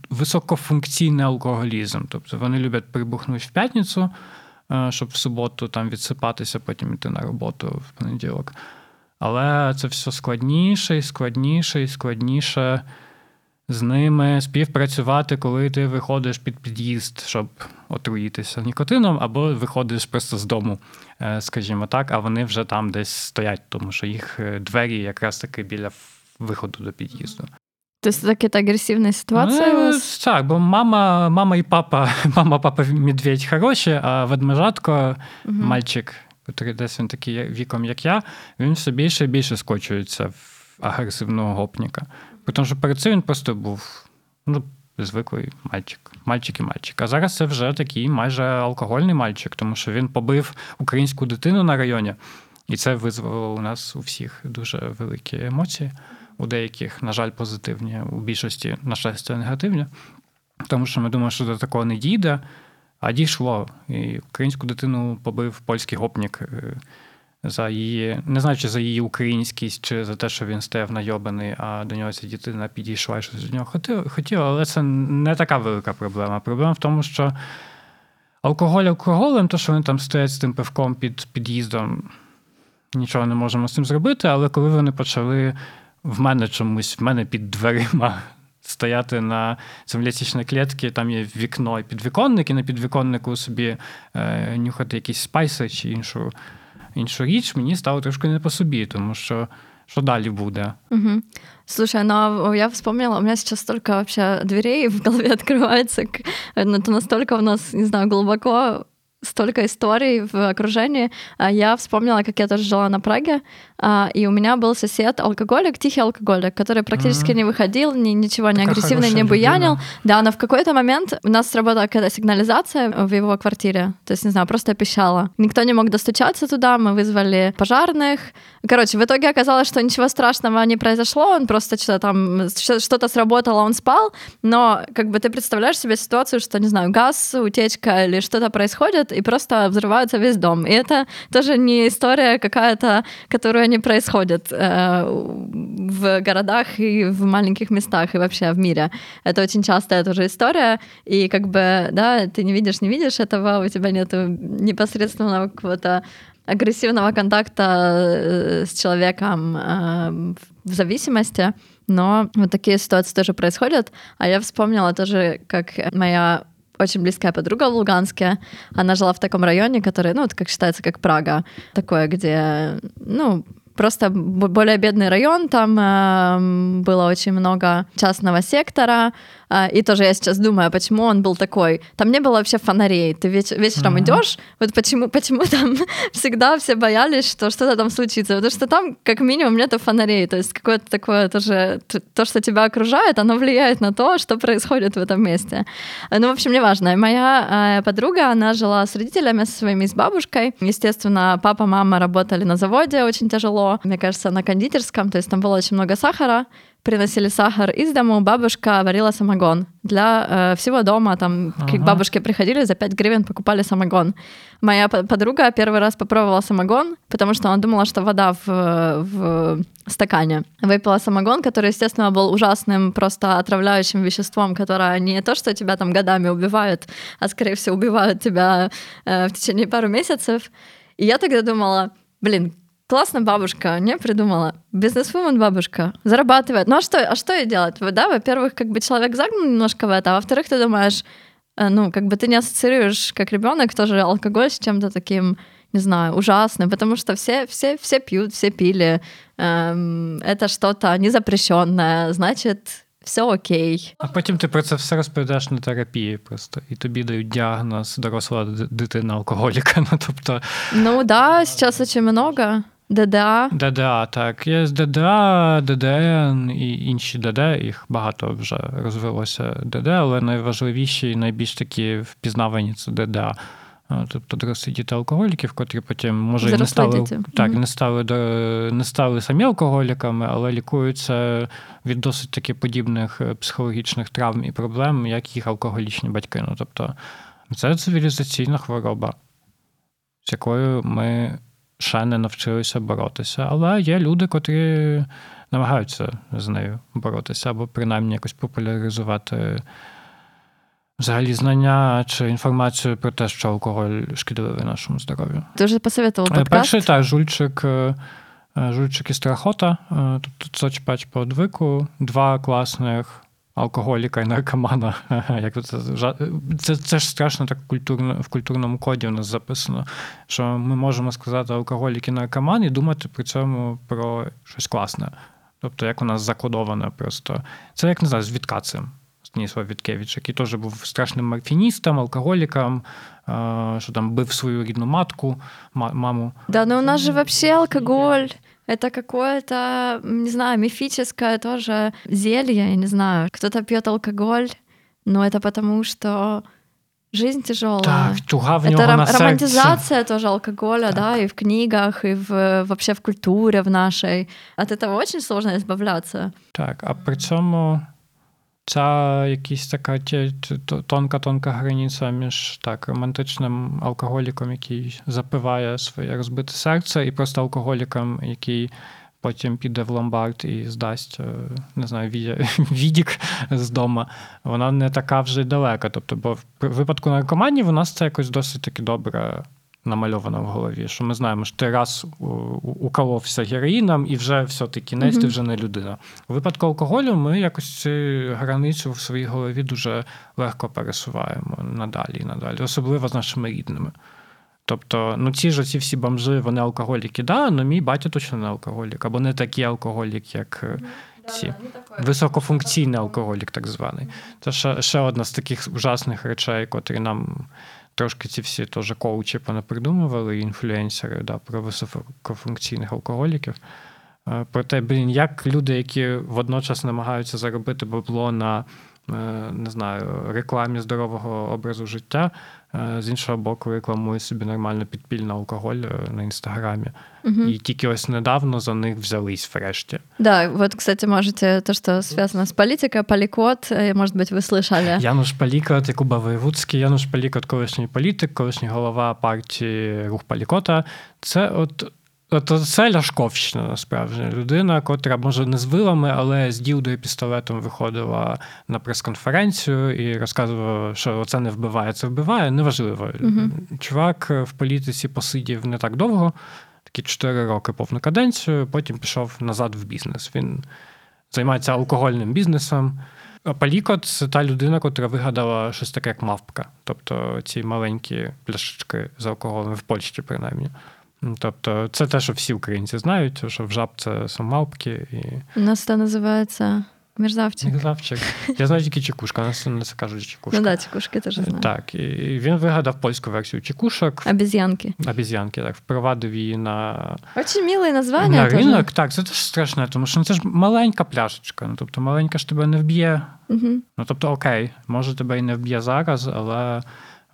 високофункційний алкоголізм. Тобто вони люблять прибухнути в п'ятницю, е, щоб в суботу там відсипатися, потім йти на роботу в понеділок. Але це все складніше і складніше і складніше з ними співпрацювати, коли ти виходиш під під'їзд, щоб отруїтися нікотином, або виходиш просто з дому, е, скажімо так, а вони вже там десь стоять, тому що їх е, двері якраз таки біля виходу до під'їзду. Тобто така агресивна ситуація? Ну, так, бо мама мама і папа, мама, папа медведь хороші, а ведмежатко, угу. мальчик, який десь він такий віком, як я, він все більше і більше скочується в агресивного гопніка. Тому що перед цим він просто був ну, звиклий мальчик, мальчик і мальчик. А зараз це вже такий майже алкогольний мальчик, тому що він побив українську дитину на районі, і це визвало у нас у всіх дуже великі емоції. У деяких, на жаль, позитивні, у більшості, на щастя, негативні. Тому що ми думаємо, що до такого не дійде, а дійшло. І українську дитину побив польський гопнік за її, не знаю, чи за її українськість, чи за те, що він стояв найобаний, а до нього ця дитина підійшла і щось до нього хотіла, але це не така велика проблема. Проблема в тому, що алкоголь алкоголем, то що вони там стоять з тим пивком під під'їздом, нічого не можемо з цим зробити, але коли вони почали в мене чомусь, в мене під дверима. Стояти на землячній клітці, там є вікно і підвіконник, і на підвіконнику собі е, нюхати якісь спайси чи іншу іншу річ, мені стало трошки не по собі, тому що что далі буде. Угу. Слушай, ну я вспомнила, у меня сейчас столько вообще дверей в голове открывается, ну, это настолько у нас, не знаю, глубоко столько историй в окружении. А я вспомнила, как я тоже жила на Праге, а, и у меня был сосед алкоголик, тихий алкоголик, который практически mm-hmm. не выходил, ни, ничего не агрессивно не буянил. Любимая. Да, но в какой-то момент у нас сработала какая-то сигнализация в его квартире. То есть, не знаю, просто пищала. Никто не мог достучаться туда, мы вызвали пожарных. Короче, в итоге оказалось, что ничего страшного не произошло, он просто что-то там, что-то сработало, он спал, но как бы ты представляешь себе ситуацию, что, не знаю, газ, утечка или что-то происходит, и просто взрывается весь дом. И это тоже не история какая-то, которая не происходит э, в городах и в маленьких местах и вообще в мире. Это очень частая тоже история, и как бы, да, ты не видишь, не видишь этого, у тебя нет непосредственного какого-то агрессивного контакта э, с человеком э, в зависимости, но вот такие ситуации тоже происходят. А я вспомнила тоже, как моя очень близкая подруга в Луганске. Она жила в таком районе, который, ну, как считается, как Прага. Такое, где, ну, просто более бедный район, там э, было очень много частного сектора, и тоже я сейчас думаю, почему он был такой. Там не было вообще фонарей. Ты веч вечером mm-hmm. идешь, вот почему, почему там всегда все боялись, что что-то там случится, потому что там как минимум нету фонарей, то есть какое-то такое тоже, то, что тебя окружает, оно влияет на то, что происходит в этом месте. Ну, в общем, неважно. Моя э, подруга, она жила с родителями, со своими, с бабушкой. Естественно, папа, мама работали на заводе очень тяжело, мне кажется, на кондитерском, то есть там было очень много сахара, приносили сахар из дому, бабушка варила самогон для э, всего дома. Там ага. к бабушке приходили, за 5 гривен покупали самогон. Моя подруга первый раз попробовала самогон, потому что она думала, что вода в, в стакане. Выпила самогон, который, естественно, был ужасным, просто отравляющим веществом, которое не то, что тебя там годами убивает, а, скорее всего, убивает тебя э, в течение пару месяцев. И я тогда думала, блин, Классно бабушка, не придумала. Бизнесвумен бабушка. Зарабатывает. Ну а что, а что ей делать? Да, во-первых, как бы человек загнан немножко в это, а во-вторых, ты думаешь, э, ну, как бы ты не ассоциируешь как ребенок тоже алкоголь с чем-то таким, не знаю, ужасным, потому что все, все, все пьют, все пили. Эм, это что-то незапрещенное, значит, все окей. А потім ти про це все розповідаєш на терапії просто, і тобі дають діагноз доросла дитина алкоголіка. Ну, тобто... ну да, зараз дуже много. ДДА. ДДА, так. Є ДДА, ДДН і інші ДД, їх багато вже розвилося ДД, але найважливіші і найбільш такі впізнавані це ДДА. Тобто дорослі діти алкоголіків, котрі потім може і не стали так, не стали не стали самі алкоголіками, але лікуються від досить таки подібних е, психологічних травм і проблем, як їх алкоголічні батьки. Ну тобто це цивілізаційна хвороба, з якою ми ще не навчилися боротися. Але є люди, котрі намагаються з нею боротися, або принаймні якось популяризувати взагалі знання чи інформацію про те, що алкоголь шкідливий нашому здоров'ю. Ти вже посоветував подкаст? Перший так, жульчик. Жульчик і страхота, тобто соцпач по одвику, два класних алкоголіка і наркомана. Як це, це це ж страшно так культурно, в культурному коді у нас записано, що ми можемо сказати алкоголік і наркоман і думати при цьому про щось класне. Тобто, як у нас закодоване просто. Це як не знаю, з відкацем. Станіслав Віткевич, який теж був страшним морфіністом, алкоголіком, що там бив свою рідну матку, маму. Да, но у нас же вообще алкоголь. Это какое-то, не знаю, мифическое тоже зелье, я не знаю. Кто-то пьет алкоголь, но это потому, что жизнь тяжелая. Так, туга в это ром- на романтизация тоже алкоголя, так. да, и в книгах, и в, вообще в культуре в нашей. От этого очень сложно избавляться. Так, а при цьому Ця якась така тонка-тонка границя між так романтичним алкоголіком, який запиває своє розбите серце, і просто алкоголіком, який потім піде в ломбард і здасть, е, не знаю, відік з дома, вона не така вже й далека. Тобто, бо в випадку наркоманії в нас це якось досить таки добре намальовано в голові, що ми знаємо, що ти раз уколовся героїном і вже все-таки кінець, mm-hmm. ти вже не людина. У випадку алкоголю ми якось цю границю в своїй голові дуже легко пересуваємо надалі і надалі, особливо з нашими рідними. Тобто, ну ці ж ці всі бомжи, вони алкоголіки, да, але мій батя точно не алкоголік, або не такий алкоголік, як ці високофункційний алкоголік, так званий. Це ще ще одна з таких ужасних речей, котрі нам трошки ці всі теж коучі понапридумували, інфлюенсери да, про високофункційних алкоголіків. Про Проте, блін, як люди, які водночас намагаються заробити бабло на е, не знаю, рекламі здорового образу життя, е, з іншого боку, рекламує собі нормально підпільний алкоголь на інстаграмі. Угу. І тільки ось недавно за них взялись врешті. Да, вот, кстати, можете то, что связано с политикой, Поликот, может быть, ви слышали. Януш Палікот, Якуба Воєвудський, Януш Палікот, колишній політик, колишній голова партії Рух Палікота. Це от Тобто це Ляшковщина, насправді. Людина, котра, може, не з вилами, але з ділдою пістолетом виходила на прес-конференцію і розказувала, що це не вбиває, це вбиває. Неважливо. uh Чувак в політиці посидів не так довго, такі 4 роки повну каденцію, потім пішов назад в бізнес. Він займається алкогольним бізнесом. А Палікот це та людина, котра вигадала щось таке, як мавпка. Тобто ці маленькі пляшечки з алкоголем в Польщі, принаймні. Тобто, це те, що всі українці знають, що в жаб це самалпки. І... У нас це називається мерзавчик. Мерзавчик. Я знаю тільки чекушка, нас не це кажуть чекушка. Ну да, чекушки теж знаю. Так, і він вигадав польську версію чекушок. Обезьянки. Обезьянки, так, впровадив її на Очень миле названня. На ринок, так, це теж страшне, тому що ну, це ж маленька пляшечка. Ну, тобто маленька ж тебе не вб'є. Угу. Ну, тобто, окей, може тебе і не вб'є зараз, але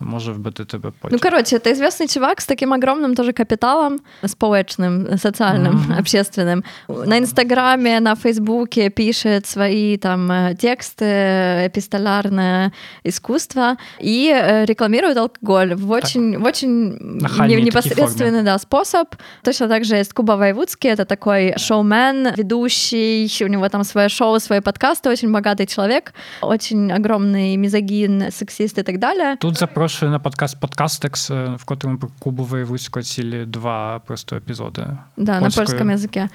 може вбити тебе потім. Ну, короче, это известный чувак с таким огромным тоже капиталом, споечным, социальным, mm-hmm. общественным. На Инстаграме, на Фейсбуке пишет свои там э, тексты, эпистолярное искусство и э, рекламирует алкоголь в очень, в очень непосредственный да, способ. Точно так же есть Куба Воевудский, это такой шоумен, ведущий, у него там свое шоу, свои подкасты, очень богатый человек, очень огромный мизогин, сексист и так далее. Тут запрошую запрошую на подкаст Подкастекс, в котрому про Кубу Воєвузько цілі два просто епізоди. Да, на польському языке.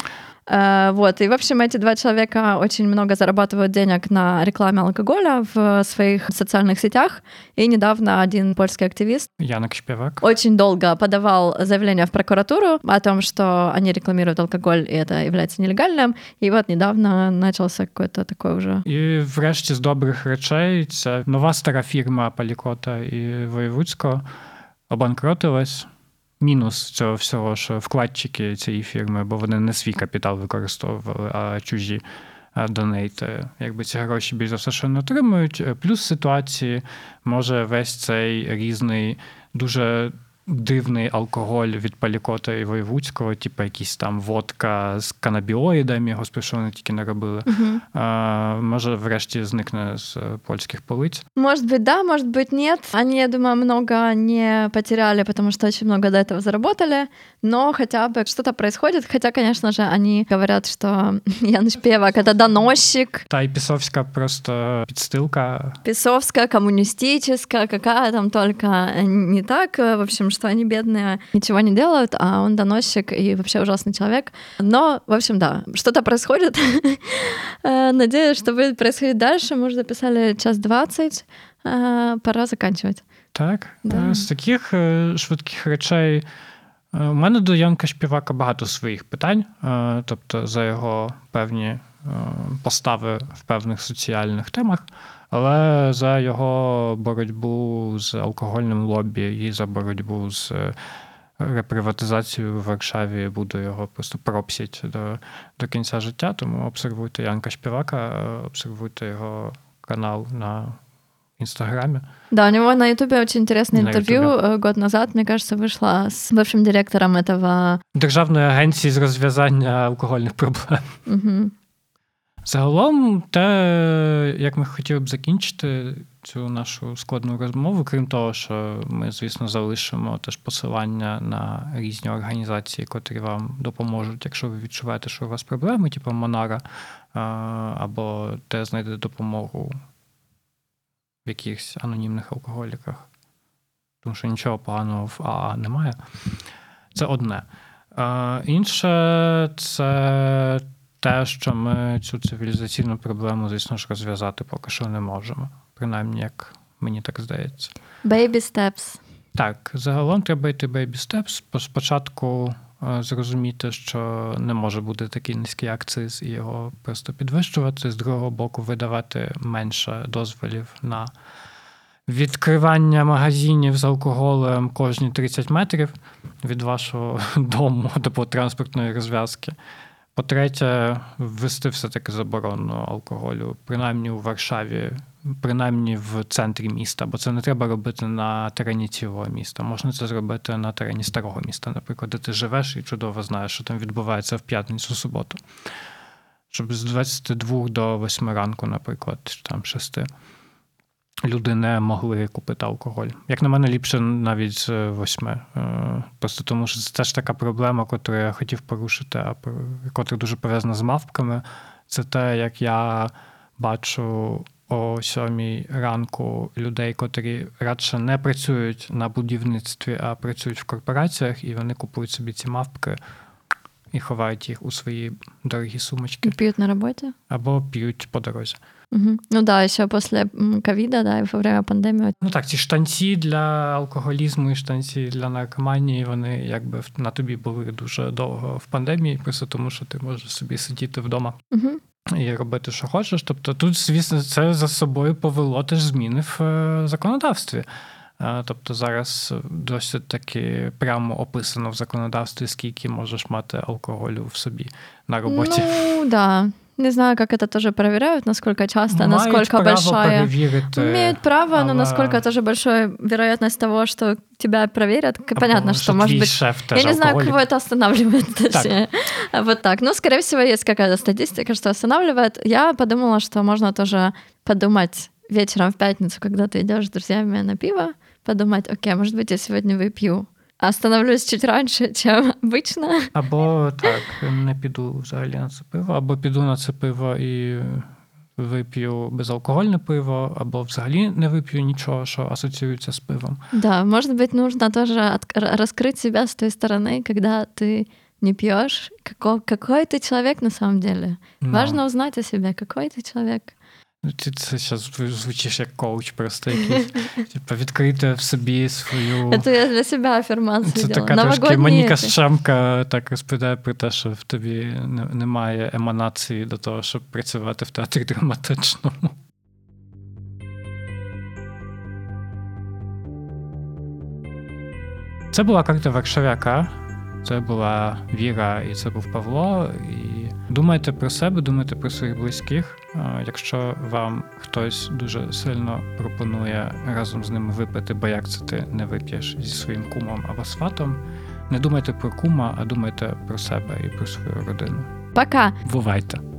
Uh, вот, и, в общем, эти два человека очень много зарабатывают денег на рекламе алкоголя в своих социальных сетях. И недавно один польский активист Янок Шпевак очень долго подавал заявление в прокуратуру о том, что они рекламируют алкоголь, и это является нелегальным. И вот недавно начался какой-то такой уже. І врешті з добрих речей це нова стара фірма Палікота і Воєвудського обанкротилась. Мінус цього всього, що вкладчики цієї фірми, бо вони не свій капітал використовували, а чужі донейти. Якби ці гроші більш за все, що не отримують. Плюс ситуації може весь цей різний, дуже дивний алкоголь від Палікота і Воєвудського, типу якісь там водка з канабіоїдами, господи, що вони тільки не робили. Угу. А, Може, врешті зникне з польских полиц. Может быть, да, может быть, нет. Они, я думаю, много не потеряли, потому что очень много до этого заработали, но хотя бы что-то происходит. Хотя, конечно же, они говорят, что Ян Шпевак — это доносчик. Та и Песовская просто подстилка. Песовская, коммунистическая, какая там только не так. В общем, что они бедные ничего не делают, а он доносчик и вообще ужасный человек. Но, в общем, да, что-то происходит. Э, надеюсь, что будет происходить дальше. Мы уже записали час двадцать. Э, пора заканчивать. Так, да. з таких швидких речей. У мене до Янка Шпівака багато своїх питань, тобто за його певні постави в певних соціальних темах. Але за його боротьбу з алкогольним лобі і за боротьбу з е, реприватизацією в Варшаві буду його просто пропсять до до кінця життя. Тому обсервуйте Янка Шпівака, обсервуйте його канал на Инстаграме. Да, у него на Ютубе очень интересное на интервью. YouTube. Год назад, мне кажется, вышло с бывшим директором этого... Державної агенції з розв'язання алкогольних проблем. Угу. Загалом, те, як ми хотіли б закінчити цю нашу складну розмову, крім того, що ми, звісно, залишимо теж посилання на різні організації, котрі вам допоможуть, якщо ви відчуваєте, що у вас проблеми, типу Монара, або де знайде допомогу в якихось анонімних алкоголіках. Тому що нічого поганого в АА немає. Це одне. Інше це те, що ми цю цивілізаційну проблему, звісно ж, розв'язати поки що не можемо. Принаймні, як мені так здається. Baby steps. Так, загалом треба йти baby steps. Спочатку е, зрозуміти, що не може бути такий низький акциз і його просто підвищувати. З другого боку, видавати менше дозволів на відкривання магазинів з алкоголем кожні 30 метрів від вашого дому або транспортної розв'язки. По-третє, ввести все-таки заборону алкоголю, принаймні у Варшаві, принаймні в центрі міста, бо це не треба робити на терені цілого міста. Можна це зробити на терені старого міста, наприклад, де ти живеш і чудово знаєш, що там відбувається в п'ятницю суботу. Щоб з 22 до 8 ранку, наприклад, чи там 6, люди не могли купити алкоголь. Як на мене, ліпше навіть з 8. Е, Просто тому, що це теж така проблема, яку я хотів порушити, а котра дуже пов'язана з мавпками. Це те, як я бачу о 7 ранку людей, котрі радше не працюють на будівництві, а працюють в корпораціях, і вони купують собі ці мавпки і ховають їх у свої дорогі сумочки. И пьют на работе? Або п'ють по дорозі. Угу. Ну да, еще после м, ковида, да, и во время пандемии. Ну так, ці штанці для алкоголізму і штанці для наркоманії, вони якби на тобі були дуже довго в пандемії, просто тому що ти можеш собі сидіти вдома Угу. і робити, що хочеш. Тобто тут, звісно, це за собою повело теж зміни в е, законодавстві. Е, Тобто зараз досить таки прямо описано в законодавстві, скільки можеш мати алкоголю в собі на роботі. Ну да. Не знаю, как это тоже проверяют, насколько часто, Мають насколько право большая. перевірити. Имеют право, но але- насколько тоже большая вероятность того, что тебя проверят. К- або Понятно, что может твій быть шеф теж Я не знаю, алкоголік. кого это останавливает. точнее. Вот так. Ну, скорее всего, есть какая-то статистика, что останавливает. Я подумала, что можно тоже подумать вечером в пятницу, когда ты идешь с друзьями на пиво, подумать, окей, может быть, я сегодня выпью. Остановлюсь чуть раньше, чем обычно. Або так, не піду взагалі на це пиво, або піду на це пиво і вип'ю безалкогольне пиво, або взагалі не вип'ю нічого, що асоціюється з пивом. Да, может быть, нужно тоже от- р- раскрыть себя с той стороны, когда ты не пьешь. Какой, какой ты человек на самом деле? Ну, Важно узнать о себе, какой ты человек. Ти це зараз звучиш як коуч, просто якийсь. Типу, відкрити в собі свою. Это я для себя аффирмацию Це така трошки Моніка эти. Так розповідає про те, що в тобі немає еманації до того, щоб працювати в театрі драматичному. Це була карта Варшавяка. Це була Віра, і це був Павло. І думайте про себе, думайте про своїх близьких. Якщо вам хтось дуже сильно пропонує разом з ними випити, бо як це ти не вип'єш зі своїм кумом або сватом, не думайте про кума, а думайте про себе і про свою родину. Пока. Бувайте!